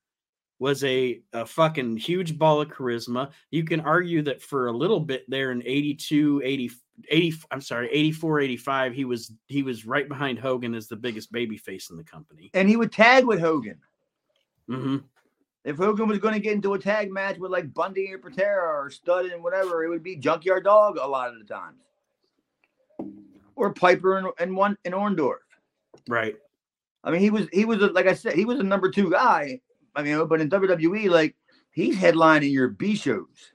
was a, a fucking huge ball of charisma. You can argue that for a little bit there in 82, 80, 80 I'm sorry, 84, 85, he was he was right behind Hogan as the biggest baby face in the company. and he would tag with Hogan. Hmm If Hogan was going to get into a tag match with like Bundy or Patera or Stud and whatever, it would be Junkyard Dog a lot of the times, or Piper and, and one and Orndorff. Right. I mean, he was he was a, like I said, he was a number two guy. I mean, but in WWE, like he's headlining your B shows.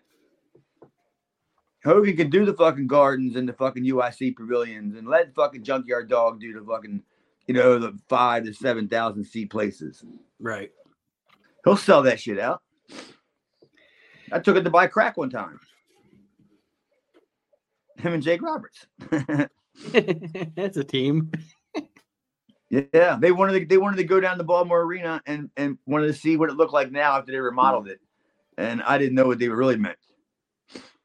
Hogan can do the fucking gardens and the fucking UIC pavilions and let fucking Junkyard Dog do the fucking, you know, the five to seven thousand seat places. Right. He'll sell that shit out. I took it to buy crack one time. Him and Jake Roberts. That's a team. yeah, they wanted to they wanted to go down to Baltimore Arena and and wanted to see what it looked like now after they remodeled it, and I didn't know what they really meant.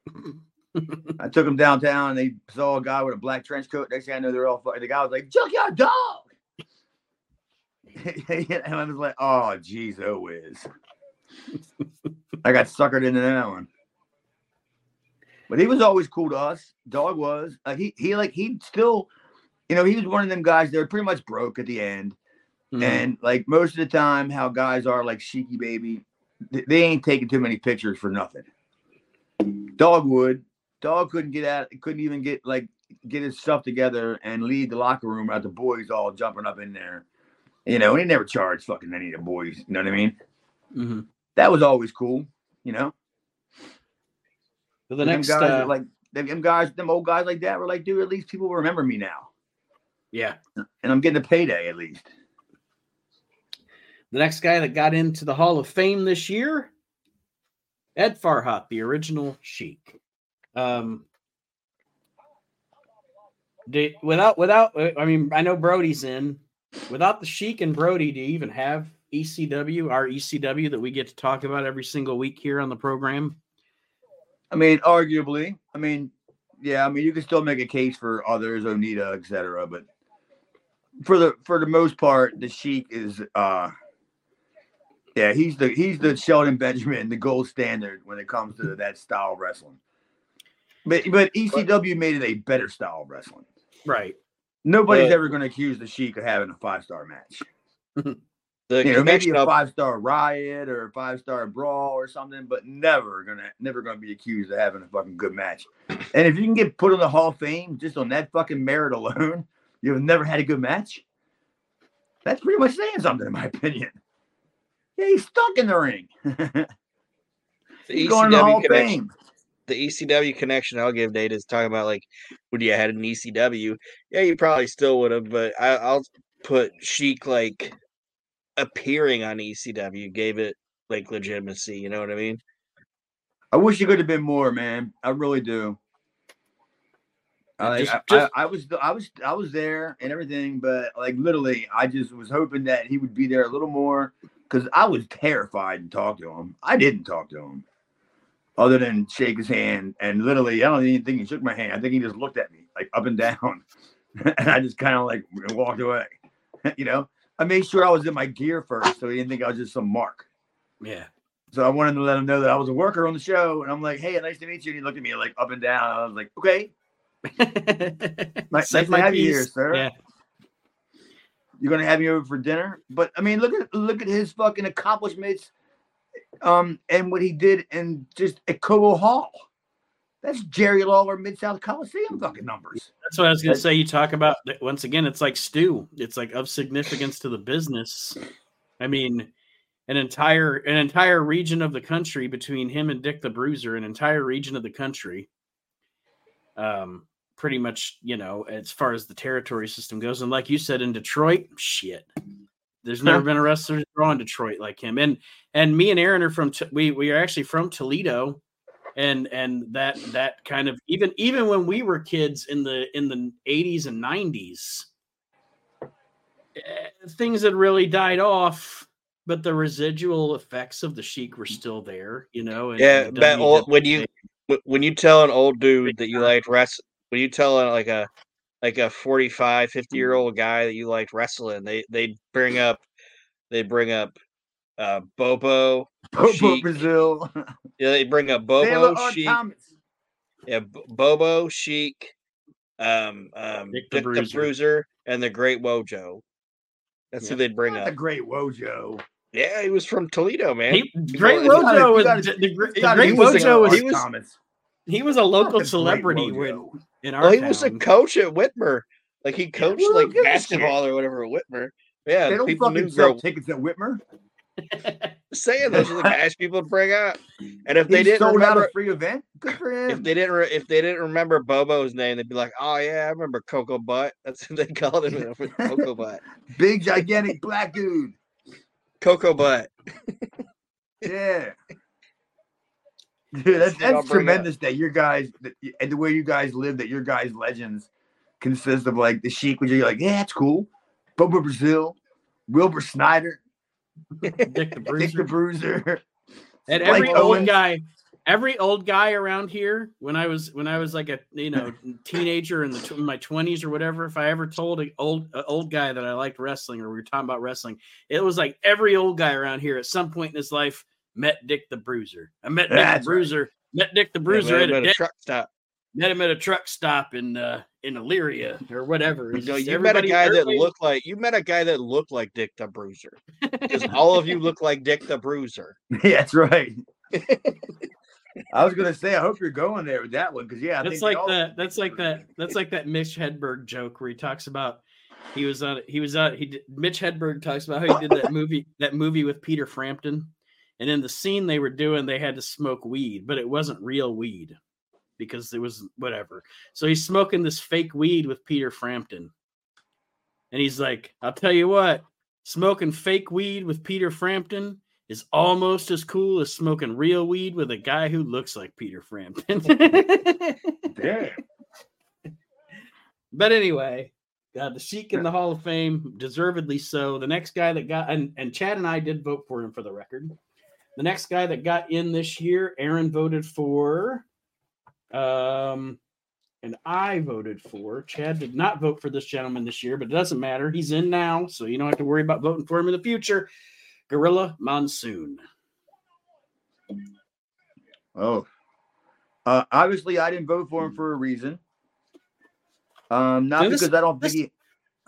I took them downtown. and They saw a guy with a black trench coat. Next thing I know, they're all fucking. The guy was like, "Junkyard Dog," and I was like, "Oh, geez, oh whiz." I got suckered into that one. But he was always cool to us. Dog was. Uh, he he like he still, you know, he was one of them guys that were pretty much broke at the end. Mhm. And like most of the time, how guys are like Sheiky Baby, th- they ain't taking too many pictures for nothing. Dog would. Dog couldn't get out. Couldn't even get like get his stuff together and leave the locker room without the boys all jumping up in there. You know, and he never charged fucking any of the boys. You know what I mean? Mhm. That was always cool. You know. So the next, guys uh, like them guys, them old guys like that were like, dude, at least people remember me now, yeah, and I'm getting a payday at least. the next guy that got into the Hall of Fame this year, Ed Farhat, the original Sheik. Um, did, without without, I mean, I know Brody's in. Without the Sheik and Brody, do you even have ECW, our ECW that we get to talk about every single week here on the program? I mean, arguably, I mean, yeah, I mean, you can still make a case for others, Onita, etc. But for the for the most part, the Sheik is, uh yeah, he's the he's the Shelton Benjamin, the gold standard when it comes to that style of wrestling. But but ECW made it a better style of wrestling. Right. Nobody's Uh, ever going to accuse the Sheik of having a five star match. The you know, maybe a five star riot or a five star brawl or something, but never gonna never gonna be accused of having a fucking good match. And if you can get put in the Hall of Fame just on that fucking merit alone, you've never had a good match. That's pretty much saying something, in my opinion. Yeah, he's stuck in the ring. he's going to the Hall of. Fame. The ECW connection I'll give Nate is talking about like would you had an ECW? Yeah, you probably still would have, but I, I'll put Sheik like appearing on ECW gave it like legitimacy. You know what I mean? I wish it could have been more, man. I really do. I, Just- just- I, I was I was I was there and everything, but like literally, I just was hoping that he would be there a little more because I was terrified to talk to him. I didn't talk to him, other than shake his hand, and literally, I don't even think he shook my hand. I think he just looked at me like up and down, and I just kind of like walked away. you know, I made sure I was in my gear first, so he didn't think I was just some mark. Yeah. So I wanted to let him know that I was a worker on the show, and I'm like, "Hey, nice to meet you." And he looked at me like up and down. I was like, "Okay, Nice- nice to my have you here, sir. Yeah. You're gonna have me over for dinner." But I mean, look at look at his fucking accomplishments, um, and what he did in just at Cobo Hall. That's Jerry Lawler Mid South Coliseum fucking numbers. That's what I was going to say. You talk about once again, it's like stew. It's like of significance to the business. I mean, an entire an entire region of the country between him and Dick the Bruiser, an entire region of the country. Um, pretty much, you know, as far as the territory system goes, and like you said in Detroit, shit. There's never been a wrestler draw in Detroit like him, and and me and Aaron are from we we are actually from Toledo, and and that that kind of even even when we were kids in the in the 80s and 90s eh, things had really died off but the residual effects of the Sheik were still there you know and, Yeah, and but old, when you when you tell an old dude that you liked rest, when you tell a, like a like a 45, 50 year old guy that you liked wrestling, they they bring up they bring up uh Bobo, Bobo Sheik. Brazil, yeah, they bring up Bobo, R. Sheik, Thomas. yeah, B- Bobo, Sheik, um, um, Dick Dick the the, Bruiser. Bruiser, and the Great Wojo. That's who they'd bring Not up. the great Wojo. Yeah, he was from Toledo, man. he, Great one- he's Wojo you was gotta- the, the, Gre- Great be was a- Wojo was he was- Thomas. he was a local celebrity when, Wojo. In our Well, he was a coach at Whitmer. Like he coached Well, like who gives a basketball or whatever at Whitmer. Yeah, They don't people fucking sell Grow. tickets at Whitmer. Saying those are the guys people bring up. And if they didn't sold out remember, a free event. Good for him. if they didn't, re- if they didn't remember Bobo's name, they'd be like, "Oh yeah, I remember Coco Butt." That's what they called him, Coco Butt. Big gigantic black dude. Coco Butt. Yeah. Dude, that's, That's what I'll that's bring up. tremendous that your guys that, and the way you guys live, that your guys' legends consist of like the Sheik, which you're like, yeah, that's cool. Bobo Brazil, Wilbur Snyder, Dick the Dick the Bruiser. Bruiser. And Spike every old guy, every old guy around here, when I was when I was like a you know teenager in the in my twenties or whatever, if I ever told an old a old guy that I liked wrestling or we were talking about wrestling, it was like every old guy around here at some point in his life met Dick the Bruiser. I met Dick That's the right. Bruiser. Met Dick the Bruiser met at him a, at a truck stop. met him at a truck stop in uh in Elyria or whatever. You know, you met a everybody- guy that looked like you met a guy that looked like Dick the Bruiser. Because all of you look like Dick the Bruiser. that's right. I was gonna say, I hope you're going there with that one because yeah, I That's think like they all- that. That's like that. That's like that Mitch Hedberg joke where he talks about he was on. He was on. He did, Mitch Hedberg talks about how he did that movie. That movie with Peter Frampton, and in the scene they were doing, they had to smoke weed, but it wasn't real weed because it was whatever. So he's smoking this fake weed with Peter Frampton, and he's like, "I'll tell you what, smoking fake weed with Peter Frampton." Is almost as cool as smoking real weed with a guy who looks like Peter Frampton. Damn. But anyway, got the Sheik in the Hall of Fame, deservedly so. The next guy that got and, and Chad and I did vote for him for the record. The next guy that got in this year, Aaron voted for. Um, and I voted for. Chad did not vote for this gentleman this year, but it doesn't matter. He's in now, so you don't have to worry about voting for him in the future. Gorilla Monsoon. Oh, uh, obviously, I didn't vote for him for a reason. Um, not Now, this- because I don't think this- he.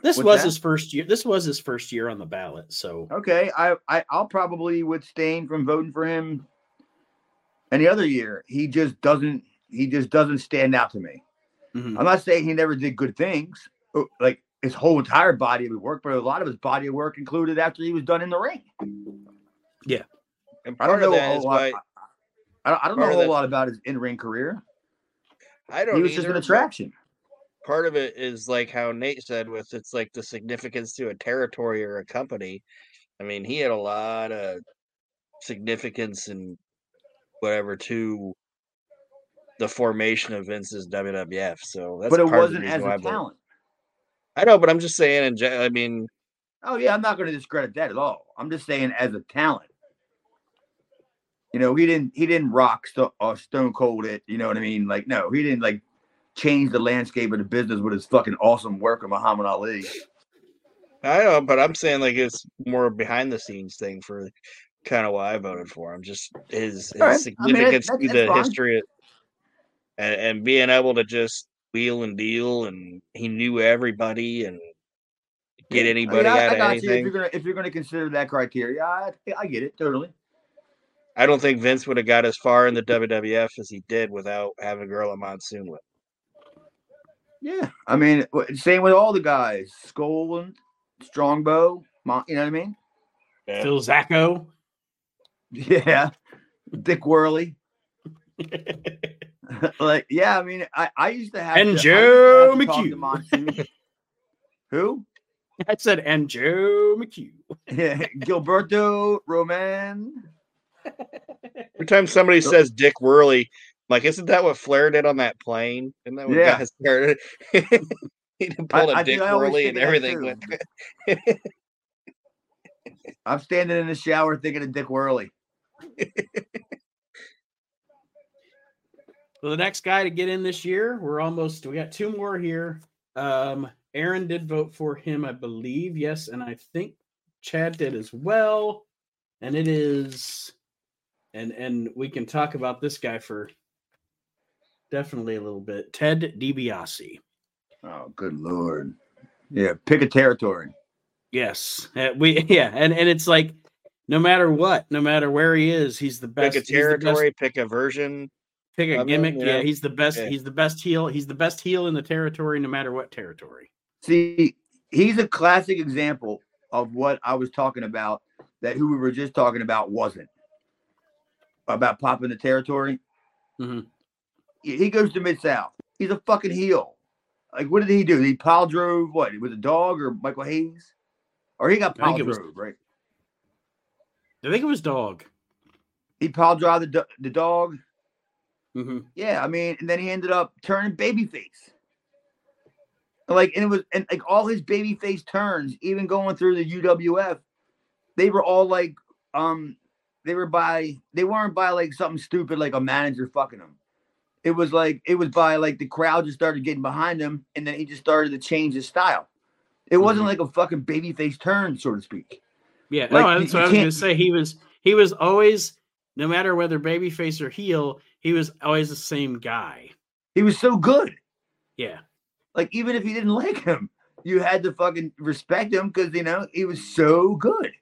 This What's was that? his first year. This was his first year on the ballot. So Okay, I, I I'll probably abstain from voting for him any other year. He just doesn't. He just doesn't stand out to me. mhm. I'm not saying he never did good things, uh, like his whole entire body of work, but a lot of his body of work included after he was done in the ring. And I don't of know a whole lot. why I don't, I don't know a whole that- lot about his in-ring career. I don't He was just an attraction. Part of it is like how Nate said with it's like the significance to a territory or a company. I mean, he had a lot of significance and whatever to the formation of Vince's WWF. So that's but it wasn't as I a vote. talent. I know, but I'm just saying. In gen- I mean, Oh yeah, I'm not going to discredit that at all. I'm just saying as a talent. You know, he didn't he didn't rock sto- or stone cold it. You know what I mean? Like no, he didn't like change the landscape of the business with his fucking awesome work of Muhammad Ali. I know, but I'm saying like it's more behind the scenes thing for kind of why I voted for him. Just his, his right. I mean, significance that's- to the fine. history of- and, and being able to just wheel and deal, and he knew everybody and get Yeah, I anybody mean, I, out I of got you. If anything. you're gonna if you're gonna consider that criteria, I I get it totally. I don't think Vince would have got as far in the WWF as he did without having a Gorilla Monsoon with. Yeah, I mean, same with all the guys, Skull and Strongbow. Mon- You know what I mean? Yeah. Phil Zacko. Yeah, Dick Woehrle. like, yeah, I mean, I, I used to have And to, I used to Joe have to talk to McHugh. Who? I said, and Joe McHugh. Yeah, Gilberto Roman. Every time somebody says Dick Woehrle, I'm like, isn't that what Flair did on that plane? Isn't that what Yeah. guys started? he pulled a I Dick think Worley and that everything went. I'm standing in the shower thinking of Dick Worley. Well, the next guy to get in this year, we're almost, we got two more here. Um, Aaron did vote for him, I believe. Yes. And I think Chad did as well. And it is, and and we can talk about this guy for definitely a little bit. Ted DiBiase. Oh, good lord. Yeah, pick a territory. Yes. Uh, we, yeah. And, and it's like, no matter what, no matter where he is, he's the best. Pick a he's best- territory, pick a version. pick a of him, gimmick. Yeah. know? He's the best. Yeah. He's the best heel. He's the best heel in the territory, no matter what territory. See, he's a classic example of what I was talking about that who we were just talking about wasn't about popping the territory. Mhm. He goes to Mid South. He's a fucking heel. Like, what did he do? He pile drove what with a dog or Michael Hayes, or he got pile it was- drove, right? I think it was dog. He pile drive the do- the dog. hmm Yeah, I mean, and then he ended up turning babyface. Like, and it was, and like all his babyface turns, even going through the UWF, they were all like, um, they were by, they weren't by like something stupid like a manager fucking him. It was like, it was by like the crowd just started getting behind him, and then he just started to change his style. It wasn't mm-hmm. like a fucking babyface turn, so to speak. Yeah, Like, no, that's what I was gonna say. He was he was always, no matter whether babyface or heel, he was always the same guy. He was so good. Yeah, Like even if you didn't like him, you had to fucking respect him because you know he was so good.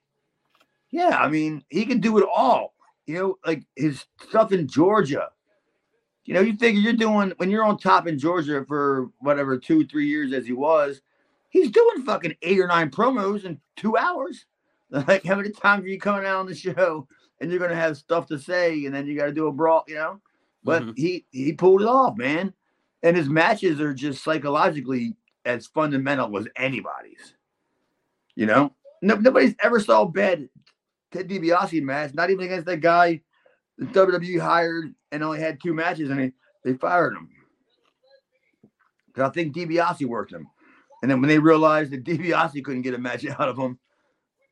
Yeah, I mean he can do it all. You know, like his stuff in Georgia. You know, you figure you're doing when you're on top in Georgia for whatever two, three years as he was. He's doing fucking eight or nine promos in two hours. Like how many times are you coming out on the show and you're gonna have stuff to say and then you got to do a brawl, you know? But Mhm. he he pulled it off, man and his matches are just psychologically as fundamental as anybody's. You know, no, nobody's ever saw a bad Ted DiBiase match, not even against that guy the WWE hired and only had two matches, and they, they fired him. 'Cause I think DiBiase worked him, and then when they realized that DiBiase couldn't get a match out of him,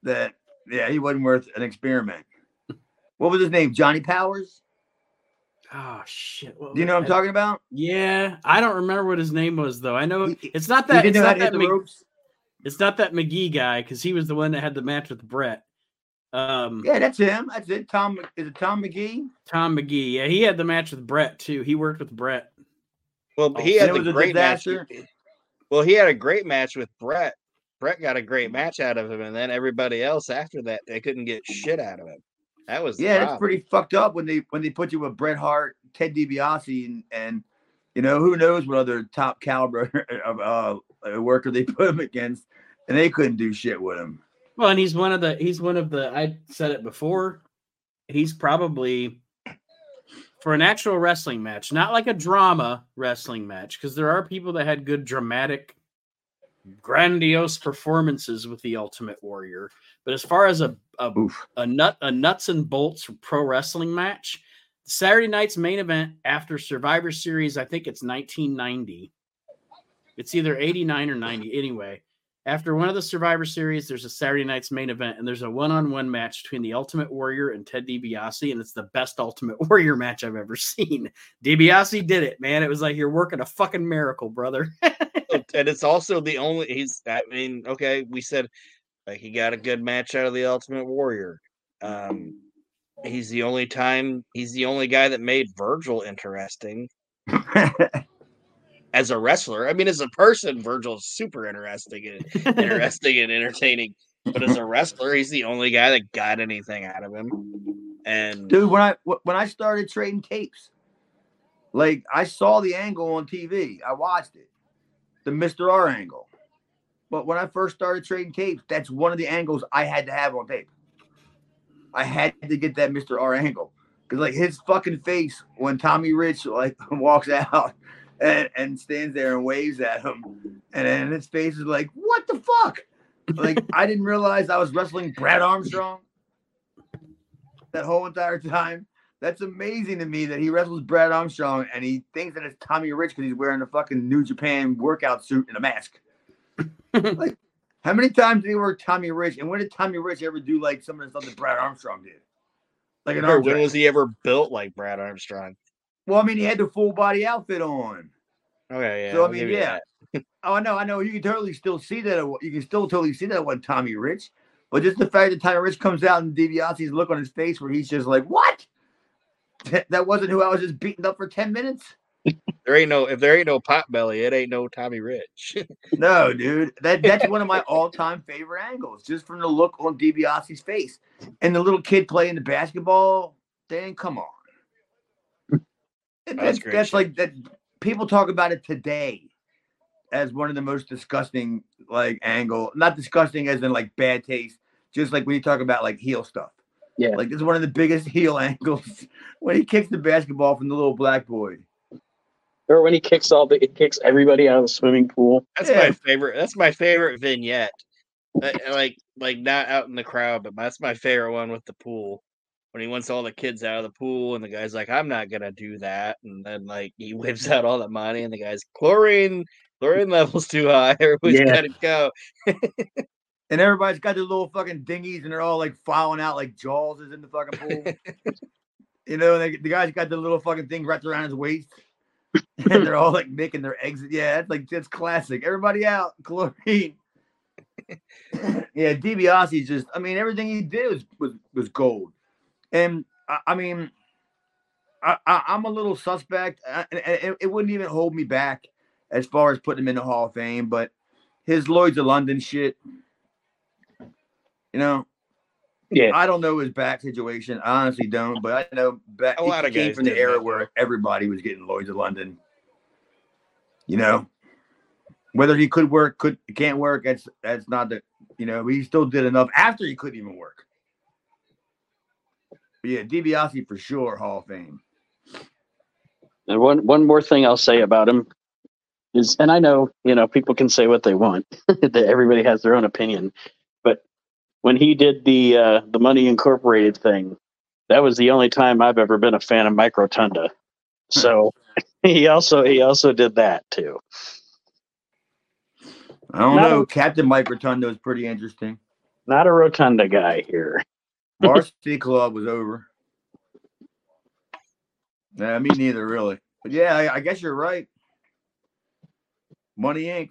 that yeah, he wasn't worth an experiment. What was his name? Johnny Powers? Oh shit! What Do you know what I'm talking about? Yeah, I don't remember what his name was though. I know He- it's not that. It's not that. Mc- ropes. it's not that Magee guy because he was the one that had the match with Bret. Um, Yeah, that's him. That's it. Tom is it Tom Magee? Tom Magee. Yeah, he had the match with Bret too. He worked with Bret. Well, Oh, he and had it the was a great match. Well, he had a great match with Bret. Bret got a great match out of him, and then everybody else after that, they couldn't get shit out of him. That was the Yeah, that's pretty fucked up when they when they put you with Bret Hart, Ted DiBiase, and and you know who knows what other top caliber of uh, worker they put him against, and they couldn't do shit with him. Well, and he's one of the. He's one of the. I said it before. He's probably for an actual wrestling match, not like a drama wrestling match, because there are people that had good dramatic, grandiose performances with the Ultimate Warrior. But as far as a a, a nut a nuts and bolts pro wrestling match, Saturday night's main event after Survivor Series, I think it's 1990. It's either 89 or 90. Anyway, after one of the Survivor Series, there's a Saturday night's main event, and there's a one-on-one match between the Ultimate Warrior and Ted DiBiase, and it's the best Ultimate Warrior match I've ever seen. DiBiase did it, man. It was like you're working a fucking miracle, brother. and it's also the only he's I mean, okay, we said like he got a good match out of the Ultimate Warrior. Um he's the only time he's the only guy that made Virgil interesting as a wrestler. I mean, as a person, Virgil's super interesting and interesting and entertaining. But as a wrestler, he's the only guy that got anything out of him. And Dude, when I when I started trading tapes, like I saw the angle on TV, I watched it, the Mister R angle. But when I first started trading tapes, that's one of the angles I had to have on tape. I had to get that Mister R angle because like his fucking face when Tommy Rich like walks out and, and stands there and waves at him, and then his face is like, "What the fuck?" Like I didn't realize I was wrestling Brad Armstrong that whole entire time. That's amazing to me that he wrestles Brad Armstrong and he thinks that it's Tommy Rich because he's wearing a fucking New Japan workout suit and a mask. like, how many times did he work Tommy Rich? And when did Tommy Rich ever do like some of the stuff that Brad Armstrong did? Like an or arm when was he ever built like Brad Armstrong? Well, I mean, he had the full body outfit on. Okay, yeah. So, I mean, yeah. Oh, I know, I know. You can totally still see that. Uh, you can still totally see that one Tommy Rich. But just the fact that Tommy Rich comes out and DiBiase's look on his face where he's just like, "What? That- wasn't who I was just beating up for ten minutes." There ain't no if there ain't no pot belly, it ain't no Tommy Rich. No, dude. That that's one of my all-time favorite angles, just from the look on DiBiase's face and the little kid playing the basketball. Then come on. That- That's great that's like that. People talk about it today as one of the most disgusting like angle. Not disgusting as in like bad taste, Just like when you talk about like heel stuff. Yeah. Like this is one of the biggest heel angles when he kicks the basketball from the little black boy. Or when he kicks all the, it kicks everybody out of the swimming pool. That's Yeah. my favorite. That's my favorite vignette. Uh, Like, like not out in the crowd, but that's my favorite one with the pool. When he wants all the kids out of the pool, and the guy's like, "I'm not gonna do that," and then like he whips out all the money, and the guy's chlorine, chlorine levels too high. Everybody's Yeah. gotta go. And everybody's got their little fucking dinghies and they're all like filing out like Jaws is in the fucking pool. you know, they, the guy's got the little fucking thing wrapped around his waist. and they're all like making their exit. Yeah, that's like that's classic. Everybody out, chlorine. yeah, DiBiase's just I mean, everything he did was was, was gold. And I, I mean I, I, I'm a little suspect. I, it, it wouldn't even hold me back as far as putting him in the Hall of Fame, but his Lloyd's of London shit, you know, Yeah. I don't know his back situation. I honestly don't, but I know back A lot of came guys from the era that, where everybody was getting Lloyd's of London. You know, whether he could work, could can't work. That's that's not the you know. He still did enough after he couldn't even work. But yeah, DiBiase for sure, Hall of Fame. And one one more thing I'll say about him is, and I know you know people can say what they want, that everybody has their own opinion, but when he did the uh, the Money Incorporated thing, that was the only time I've ever been a fan of Mike Rotunda. So he also he also did that too. I don't Not know. a- Captain Mike Rotundo is pretty interesting. Not a Rotunda guy here. Varsity Club was over. Yeah, me neither, really. But yeah, I, I guess you're right. Money Inc.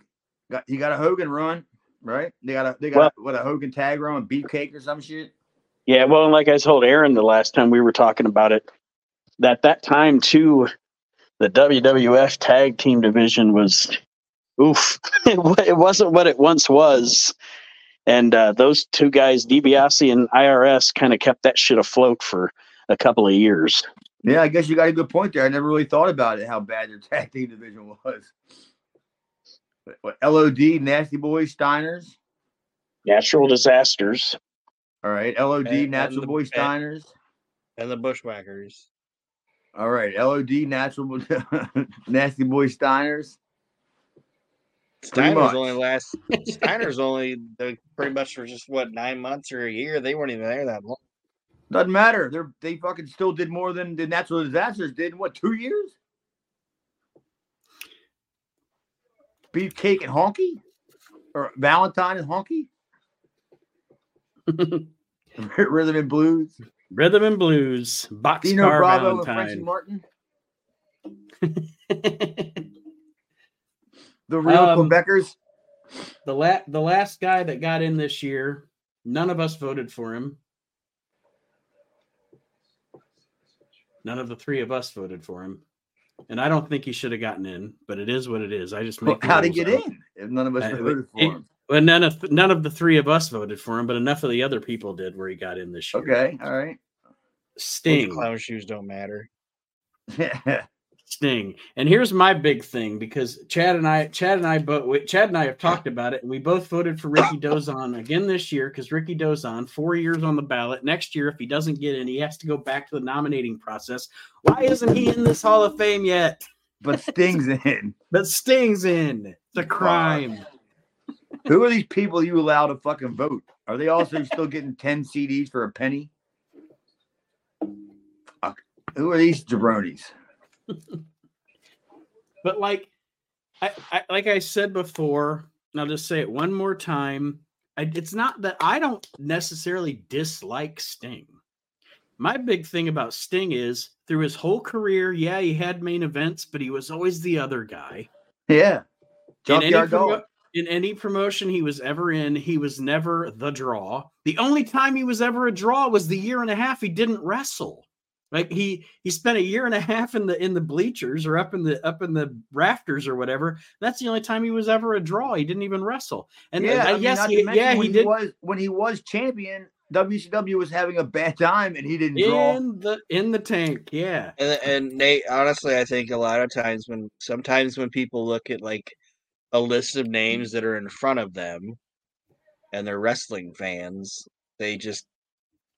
Got he got a Hogan run, right? They got a they got Well- a, what a Hogan tag run, beefcake or some shit. Yeah, well, and like I told Aaron the last time we were talking about it, that that time too, the WWF tag team division was, oof, it, it wasn't what it once was, and uh, those two guys, DiBiase and IRS, kind of kept that shit afloat for a couple of years. Yeah, I guess you got a good point there. I never really thought about it, how bad their tag team division was. What, what, LOD, Nasty Boys, Steiners. Natural disasters. All right, LOD, And- and Natural the- Boy Steiners. and the Bushwhackers. All right, LOD, Natural Nasty Boy Steiners. Pretty Steiner's only last. Steiner's only the, pretty much for just what nine months or a year. They weren't even there that long. Doesn't matter. They're they fucking still did more than the natural disasters did in what two years? Beefcake and honky, or Valentine and honky, rhythm and blues. Rhythm and blues, boxcar Dino Bravo and Frenchie Valentine. Martin, the real Um, Quebecers. the la- the last guy that got in this year, none of us voted for him. None of the three of us voted for him, and I don't think he should have gotten in. But it is what it is. I just make. the How'd he rules get up. in if none of us Uh, voted for it- him? Well, none of none of the three of us voted for him, but enough of the other people did where he got in this year. Okay, all right. Those Sting. clown shoes don't matter. Sting. And here's my big thing because Chad and I, Chad and I, both Chad and I have talked about it, and we both voted for Rikidozan again this year because Rikidozan, four years on the ballot. Next year, if he doesn't get in, he has to go back to the nominating process. Why isn't he in this Hall of Fame yet? but Sting's in. But Sting's in. A crime. Who are these people you allow to fucking vote? Are they also still getting 10 CDs for a penny? Fuck. Who are these jabronis? But like, I, I like I said before, and I'll just say it one more time. I, it's not that I don't necessarily dislike Sting. My big thing about Sting is through his whole career, yeah, he had main events, but he was always the other guy. Yeah. In any, promo- in any promotion he was ever in, he was never the draw. The only time he was ever a draw was the year and a half he didn't wrestle. Like he he spent a year and a half in the in the bleachers or up in the up in the rafters or whatever. That's the only time he was ever a draw. He didn't even wrestle. And yeah, uh, I mean, yes, he, yeah, when he did was when he was champion. WCW was having a bad time and he didn't draw. in the in the tank. Yeah. And, and Nate, honestly, I think a lot of times when sometimes when people look at like a list of names that are in front of them, and they're wrestling fans, they just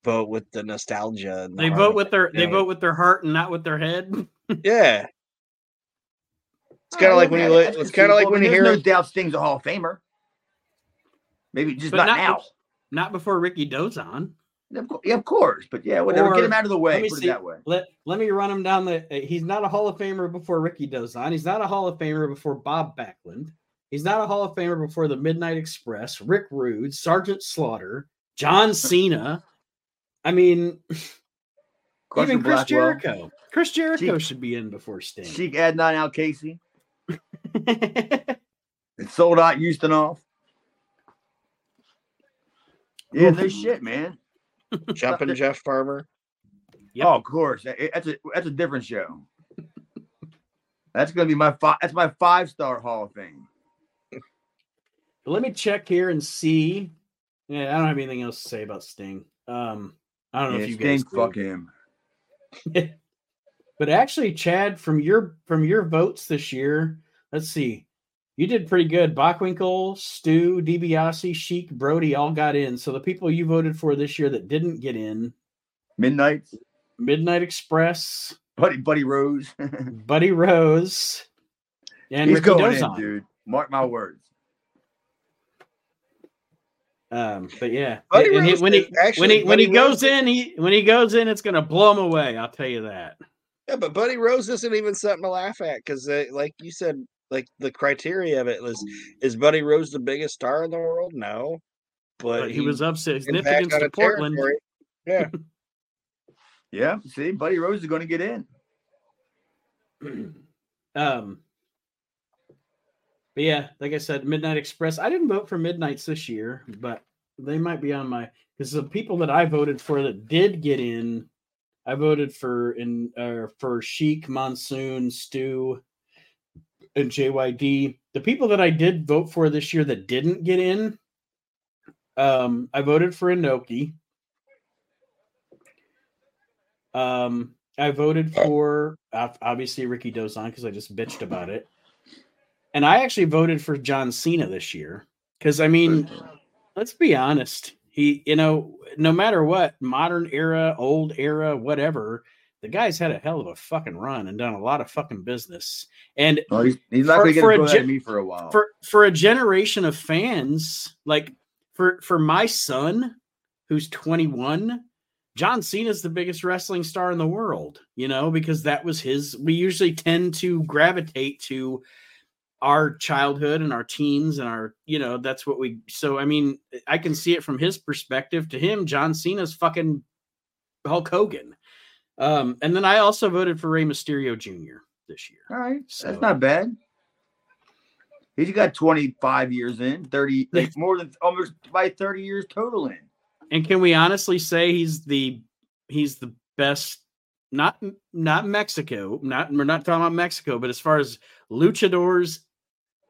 vote with the nostalgia. And the They heart vote with their they vote with their heart and not with their head. Yeah, it's kind of like when you okay, look. It's kind of like conceivable. when you There's hear. No doubt Sting's a Hall of Famer. Maybe just not, not- now. Not before Rikidozan. Of course, yeah, of course, but yeah, whatever. Get him out of the Let way. me Put see. it that way. Let let me run him down the. uh, He's not a Hall of Famer before Rikidozan. He's not a Hall of Famer before Bob Backlund. He's not a Hall of Famer before the Midnight Express, Rick Rude, Sergeant Slaughter, John Cena. I mean, Carson even Chris Blackwell, Jericho. Chris Jericho Sheik- should be in before Sting. Sheik Adnan Al-Kaissie. It sold out Houston off. Yeah, no shit, man. Jumping Jeff Farmer. Yep. Oh, of course. That's a that's a different show. That's gonna be my five. That's my five star Hall of Fame. Let me check here and see. Yeah, I don't have anything else to say about Sting. Um, I don't know Yeah, if you guys fuck him. But actually, Chad, from your from your votes this year, let's see, you did pretty good. Bockwinkel, Stu, DiBiase, Sheik, Brody all got in. So the people you voted for this year that didn't get in, Midnight, Midnight Express, Buddy Buddy Rose. Buddy Rose, and He's Ricky going in, Dozon. dude. Mark my words. Um, but yeah, Buddy and he- when he actually, when he when he goes Rose- in, he when he goes in, it's gonna blow him away. I'll tell you that. Yeah, but Buddy Rose isn't even something to laugh at because, uh, like you said, like the criteria of it was: is Buddy Rose the biggest star in the world? No, but, But he was of impact significance to Portland. territory. Yeah, Yeah, see, Buddy Rose is going to get in. um but yeah like i said midnight express i didn't vote for midnights this year but they might be on my because the people that i voted for that did get in i voted for in uh, for Sheik monsoon stew and jyd the people that i did vote for this year that didn't get in um i voted for inoki um I voted for obviously Rikidozan because I just bitched about it. And I actually voted for John Cena this year because I mean, let's be honest. He, you know, no matter what, modern era, old era, whatever, the guy's had a hell of a fucking run and done a lot of fucking business. And he's, he's not For- going to get for a throw that gen- at me for a while. for for a generation of fans, like for for my son who's 21, John Cena's the biggest wrestling star in the world, you know, because that was his we usually tend to gravitate to our childhood and our teens and our, you know, that's what we so I mean, I can see it from his perspective. To him, John Cena's fucking Hulk Hogan. Um, and then I also voted for Rey Mysterio Jr. this year. All right, So- that's not bad. He's got 25 years in, 30, like more than almost by 30 years total in. And can we honestly say he's the he's the best? Not not Mexico. Not we're not talking about Mexico, but as far as luchadors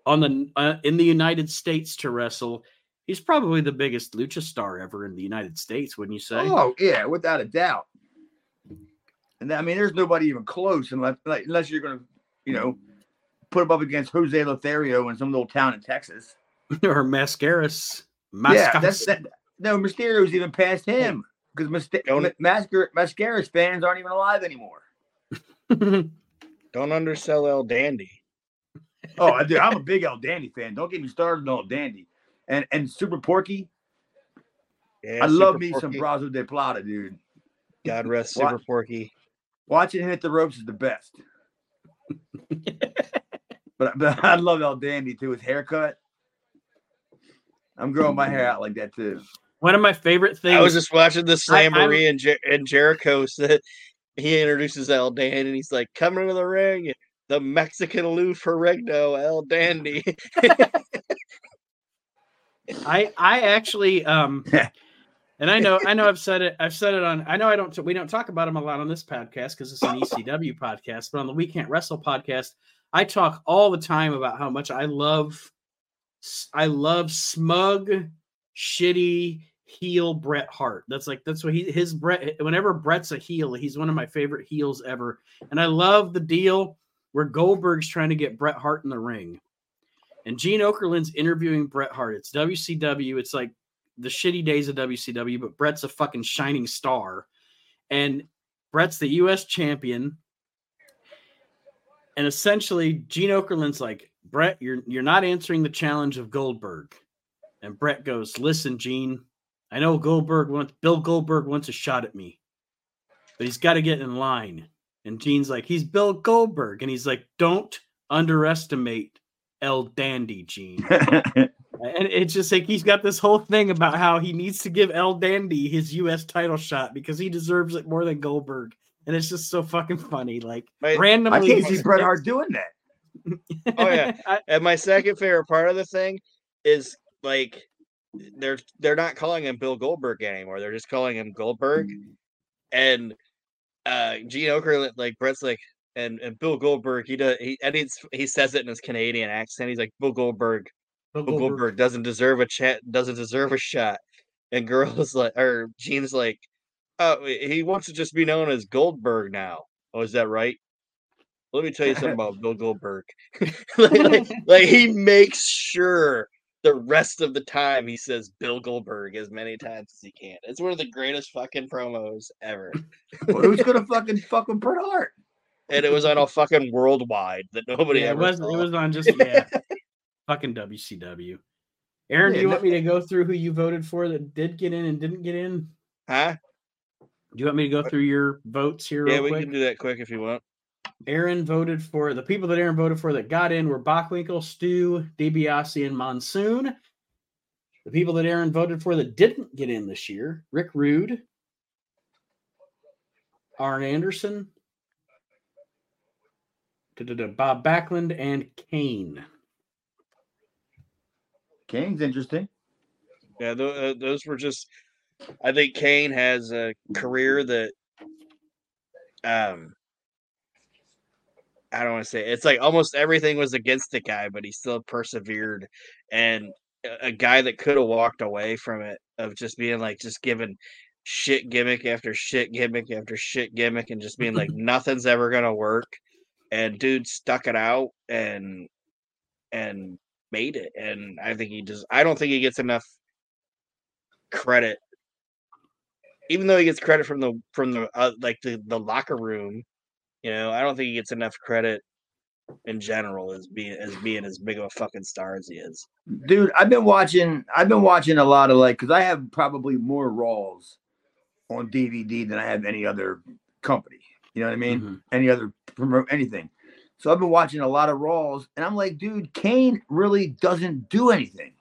on the uh, in the United States to wrestle, he's probably the biggest lucha star ever in the United States. Wouldn't you say? Oh yeah, without a doubt. And I mean, there's nobody even close unless like, unless you're going to, you know, put him up against Jose Lothario in some little town in Texas. or Mascaras. Yeah, that's Mascaras. that. No, Mysterio's even past him because Don't- Mascar Mascaras fans aren't even alive anymore. don't undersell El Dandy. Oh, I do. I'm a big El Dandy fan. Don't get me started on El Dandy. And and Super Porky. Yeah, I love Super me some Brazo de Plata, dude. God rest What? Super Porky. Watching him hit the ropes is the best. but, but I love El Dandy too. His haircut. I'm growing my hair out like that too. One of my favorite things. I was just watching the I- I'm- and, Jer- and Jericho said he introduces El Dan and he's like, coming to the ring, the Mexican Lou Ferrigno, El Dandy. I I actually um and I know I know I've said it I've said it on I know I don't we don't talk about him a lot on this podcast because it's an ECW podcast but on the We Can't Wrestle podcast I talk all the time about how much I love I love smug shitty heel Bret Hart that's like that's what he his Bret whenever Bret's a heel he's one of my favorite heels ever and I love the deal where Goldberg's trying to get Bret Hart in the ring and Gene Okerlund's interviewing Bret Hart. It's WCW. It's like the shitty days of WCW, but Bret's a fucking shining star. And Bret's the US champion. And essentially, Gene Okerlund's like, Bret, you're you're not answering the challenge of Goldberg. And Bret goes, Listen, Gene, I know Goldberg wants Bill Goldberg wants a shot at me, but he's got to get in line. And Gene's like, he's Bill Goldberg. And he's like, don't underestimate El Dandy, Gene. and it's just like he's got this whole thing about how he needs to give El Dandy his US title shot because he deserves it more than Goldberg. And it's just so fucking funny. Like Right. randomly. I can't see Bret Hart doing that. Oh, yeah. And my second favorite part of the thing is like they're they're not calling him Bill Goldberg anymore. They're just calling him Goldberg. And uh Gene Okerlund, like Bret's like and, and Bill Goldberg, he does he and he's, he says it in his Canadian accent. He's like Bill Goldberg, Bill Bill Goldberg. Goldberg doesn't deserve a chat, doesn't deserve a shot. And girls like or Gene's like, oh, he wants to just be known as Goldberg now. Oh, is that right? Let me tell you something about Bill Goldberg. like, like, like, he makes sure the rest of the time he says Bill Goldberg as many times as he can. It's one of the greatest fucking promos ever. Well, who's gonna fucking fuck with Bret Hart? And it was on a fucking worldwide that nobody Yeah, it was saw. it was on just yeah. fucking WCW. Aaron, do you no- want me to go through who you voted for that did get in and didn't get in? huh? Do you want me to go uh, through your votes here? Yeah, real we quick? can do that quick if you want. Aaron voted for the people that Aaron voted for that got in were Bockwinkel, Stu, DiBiase, and Monsoon. The people that Aaron voted for that didn't get in this year: Rick Rude, Arn Anderson, Bob Backlund, and Kane. Kane's interesting. Yeah, th- uh, those were just. I think Kane has a career that, um, I don't want to say it's like almost everything was against the guy, but he still persevered, and a- guy that could have walked away from it of just being like just given shit gimmick after shit gimmick after shit gimmick, and just being like nothing's ever gonna work, and dude stuck it out and and made it, and I think he just I don't think he gets enough credit even though he gets credit from the from the uh, like the, the locker room you know i don't think he gets enough credit in general as being as being as big of a fucking star as he is Dude, I've been watching I've been watching a lot of like because I have probably more Raws on DVD than I have any other company. You know what I mean? Mhm. Any other promote anything. So I've been watching a lot of Raws, and I'm like, dude, Kane really doesn't do anything.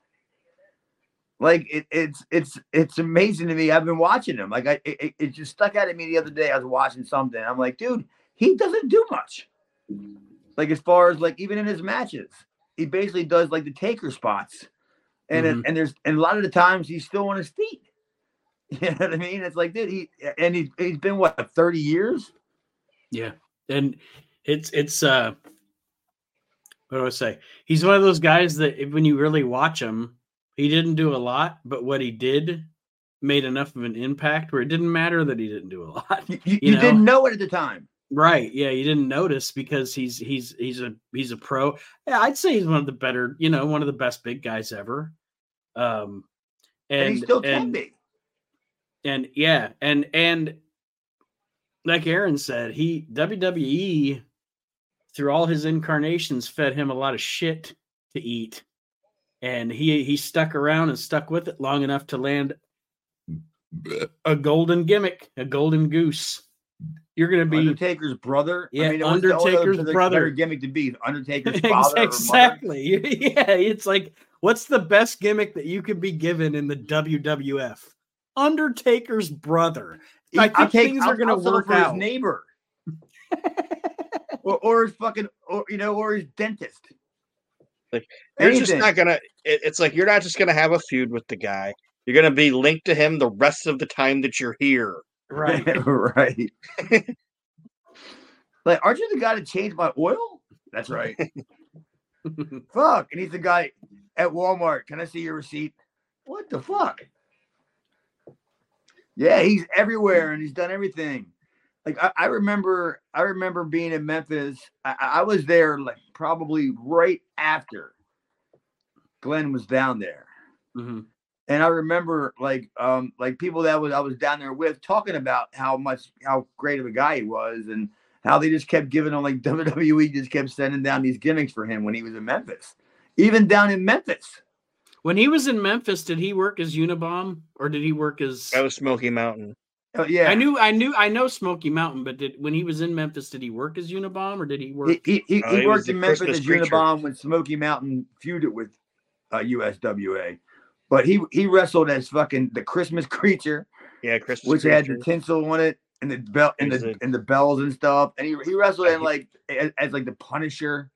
Like it, it's it's it's amazing to me. I've been watching him. Like I, it, it just stuck out at me the other day. I was watching something. I'm like, dude, he doesn't do much. Like as far as like even in his matches, he basically does like the taker spots, and it, and there's and a lot of the times he's still on his feet. You know what I mean? It's like, dude, he and he's he's been what 30 years. Yeah. And it's it's uh what do I say? He's one of those guys that if, when you really watch him, he didn't do a lot, but what he did made enough of an impact where it didn't matter that he didn't do a lot. You, you, You you didn't know it at the time. Right. Yeah, you didn't notice because he's he's he's a he's a pro. Yeah, I'd say he's one of the better, you know, one of the best big guys ever. Um And, and he still can and- be. and yeah, and and like Aaron said, he WWE through all his incarnations fed him a lot of shit to eat. And he he stuck around and stuck with it long enough to land a golden gimmick, a golden goose. You're gonna be Undertaker's brother. Yeah, what's the only other- Undertaker's other brother. better gimmick to be Undertaker's father. or mother. exactly. Yeah, it's like what's the best gimmick that you could be given in the WWF? Undertaker's brother. I think I'll things I'll, are gonna I'll settle work for out. his neighbor, or, or his fucking, or you know, or his dentist. Like, you're just not gonna it, it's like you're not just gonna have a feud with the guy you're gonna be linked to him the rest of the time that you're here Right. right. like, aren't you the guy that changed my oil? That's right. fuck. And he's the guy at Walmart. Can I see your receipt? What the fuck? Yeah, he's everywhere and he's done everything. Like I, I remember, I remember being in Memphis. I, I was there like probably right after Glenn was down there. Mhm. And I remember like um like people that was I was down there with talking about how much how great of a guy he was and how they just kept giving him like WWE just kept sending down these gimmicks for him when he was in Memphis, even down in Memphis. When he was in Memphis, did he work as Unabomb or did he work as? That was Smoky Mountain. Oh yeah, I knew, I knew, I know Smoky Mountain, but did when he was in Memphis, did he work as Unabomb or did he work? He he, he, Oh, he he worked in Memphis Christmas as preacher. Unabomb when Smoky Mountain feuded with uh, USWA, but he he wrestled as fucking the Christmas creature, Yeah, Christmas. which had the tinsel on it and the belt and the and the bells and stuff, and he he wrestled Yeah, in like as, as like the Punisher,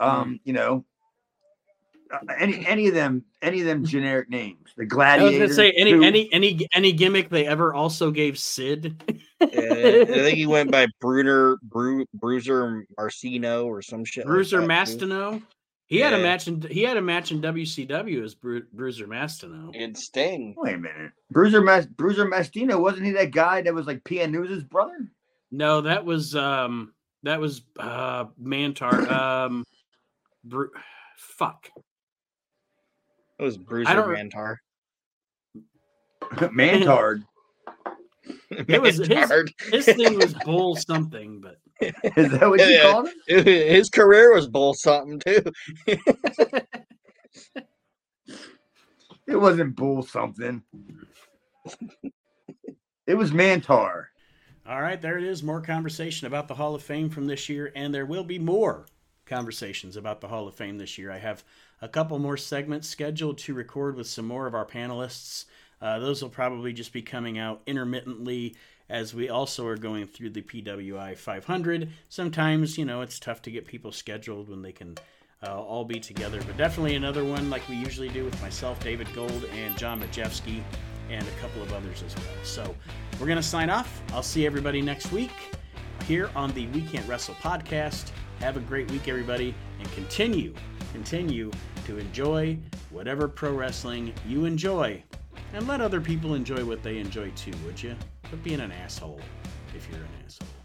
um, you know. uh, Any any of them any of them generic names the gladiator. I was gonna say any too. any any any gimmick they ever also gave Sid. Yeah, I think he went by Bruner Bru, Bruiser Marcino or some shit. Bruiser that, too. Mastino. He had a match in he had a match in WCW as Bru- Bruiser Mastino. And Sting. wait a minute Bruiser Mas- Bruiser Mastino wasn't he that guy that was like PN News's brother No, that was um that was uh Mantaur. Um Bru- fuck. It was Bruiser don't- Mantaur. Mantard It was his- Mantard. His thing was bull something, but is that what you Yeah. called him His career was bull something too. It wasn't bull something. it was Mantaur. all right, there it is. More conversation about the Hall of Fame from this year, and there will be more conversations about the Hall of Fame this year. I have a couple more segments scheduled to record with some more of our panelists. Uh, those will probably just be coming out intermittently as we also are going through the PWI 500. Sometimes, you know, it's tough to get people scheduled when they can uh, all be together, but definitely another one like we usually do with myself, David Gold, and John Majewski, and a couple of others as well. So we're going to sign off. I'll see everybody next week here on the We Can't Wrestle podcast. Have a great week, everybody, and continue, continue to enjoy whatever pro wrestling you enjoy. And let other people enjoy what they enjoy too, would you? Quit being an asshole if you're an asshole.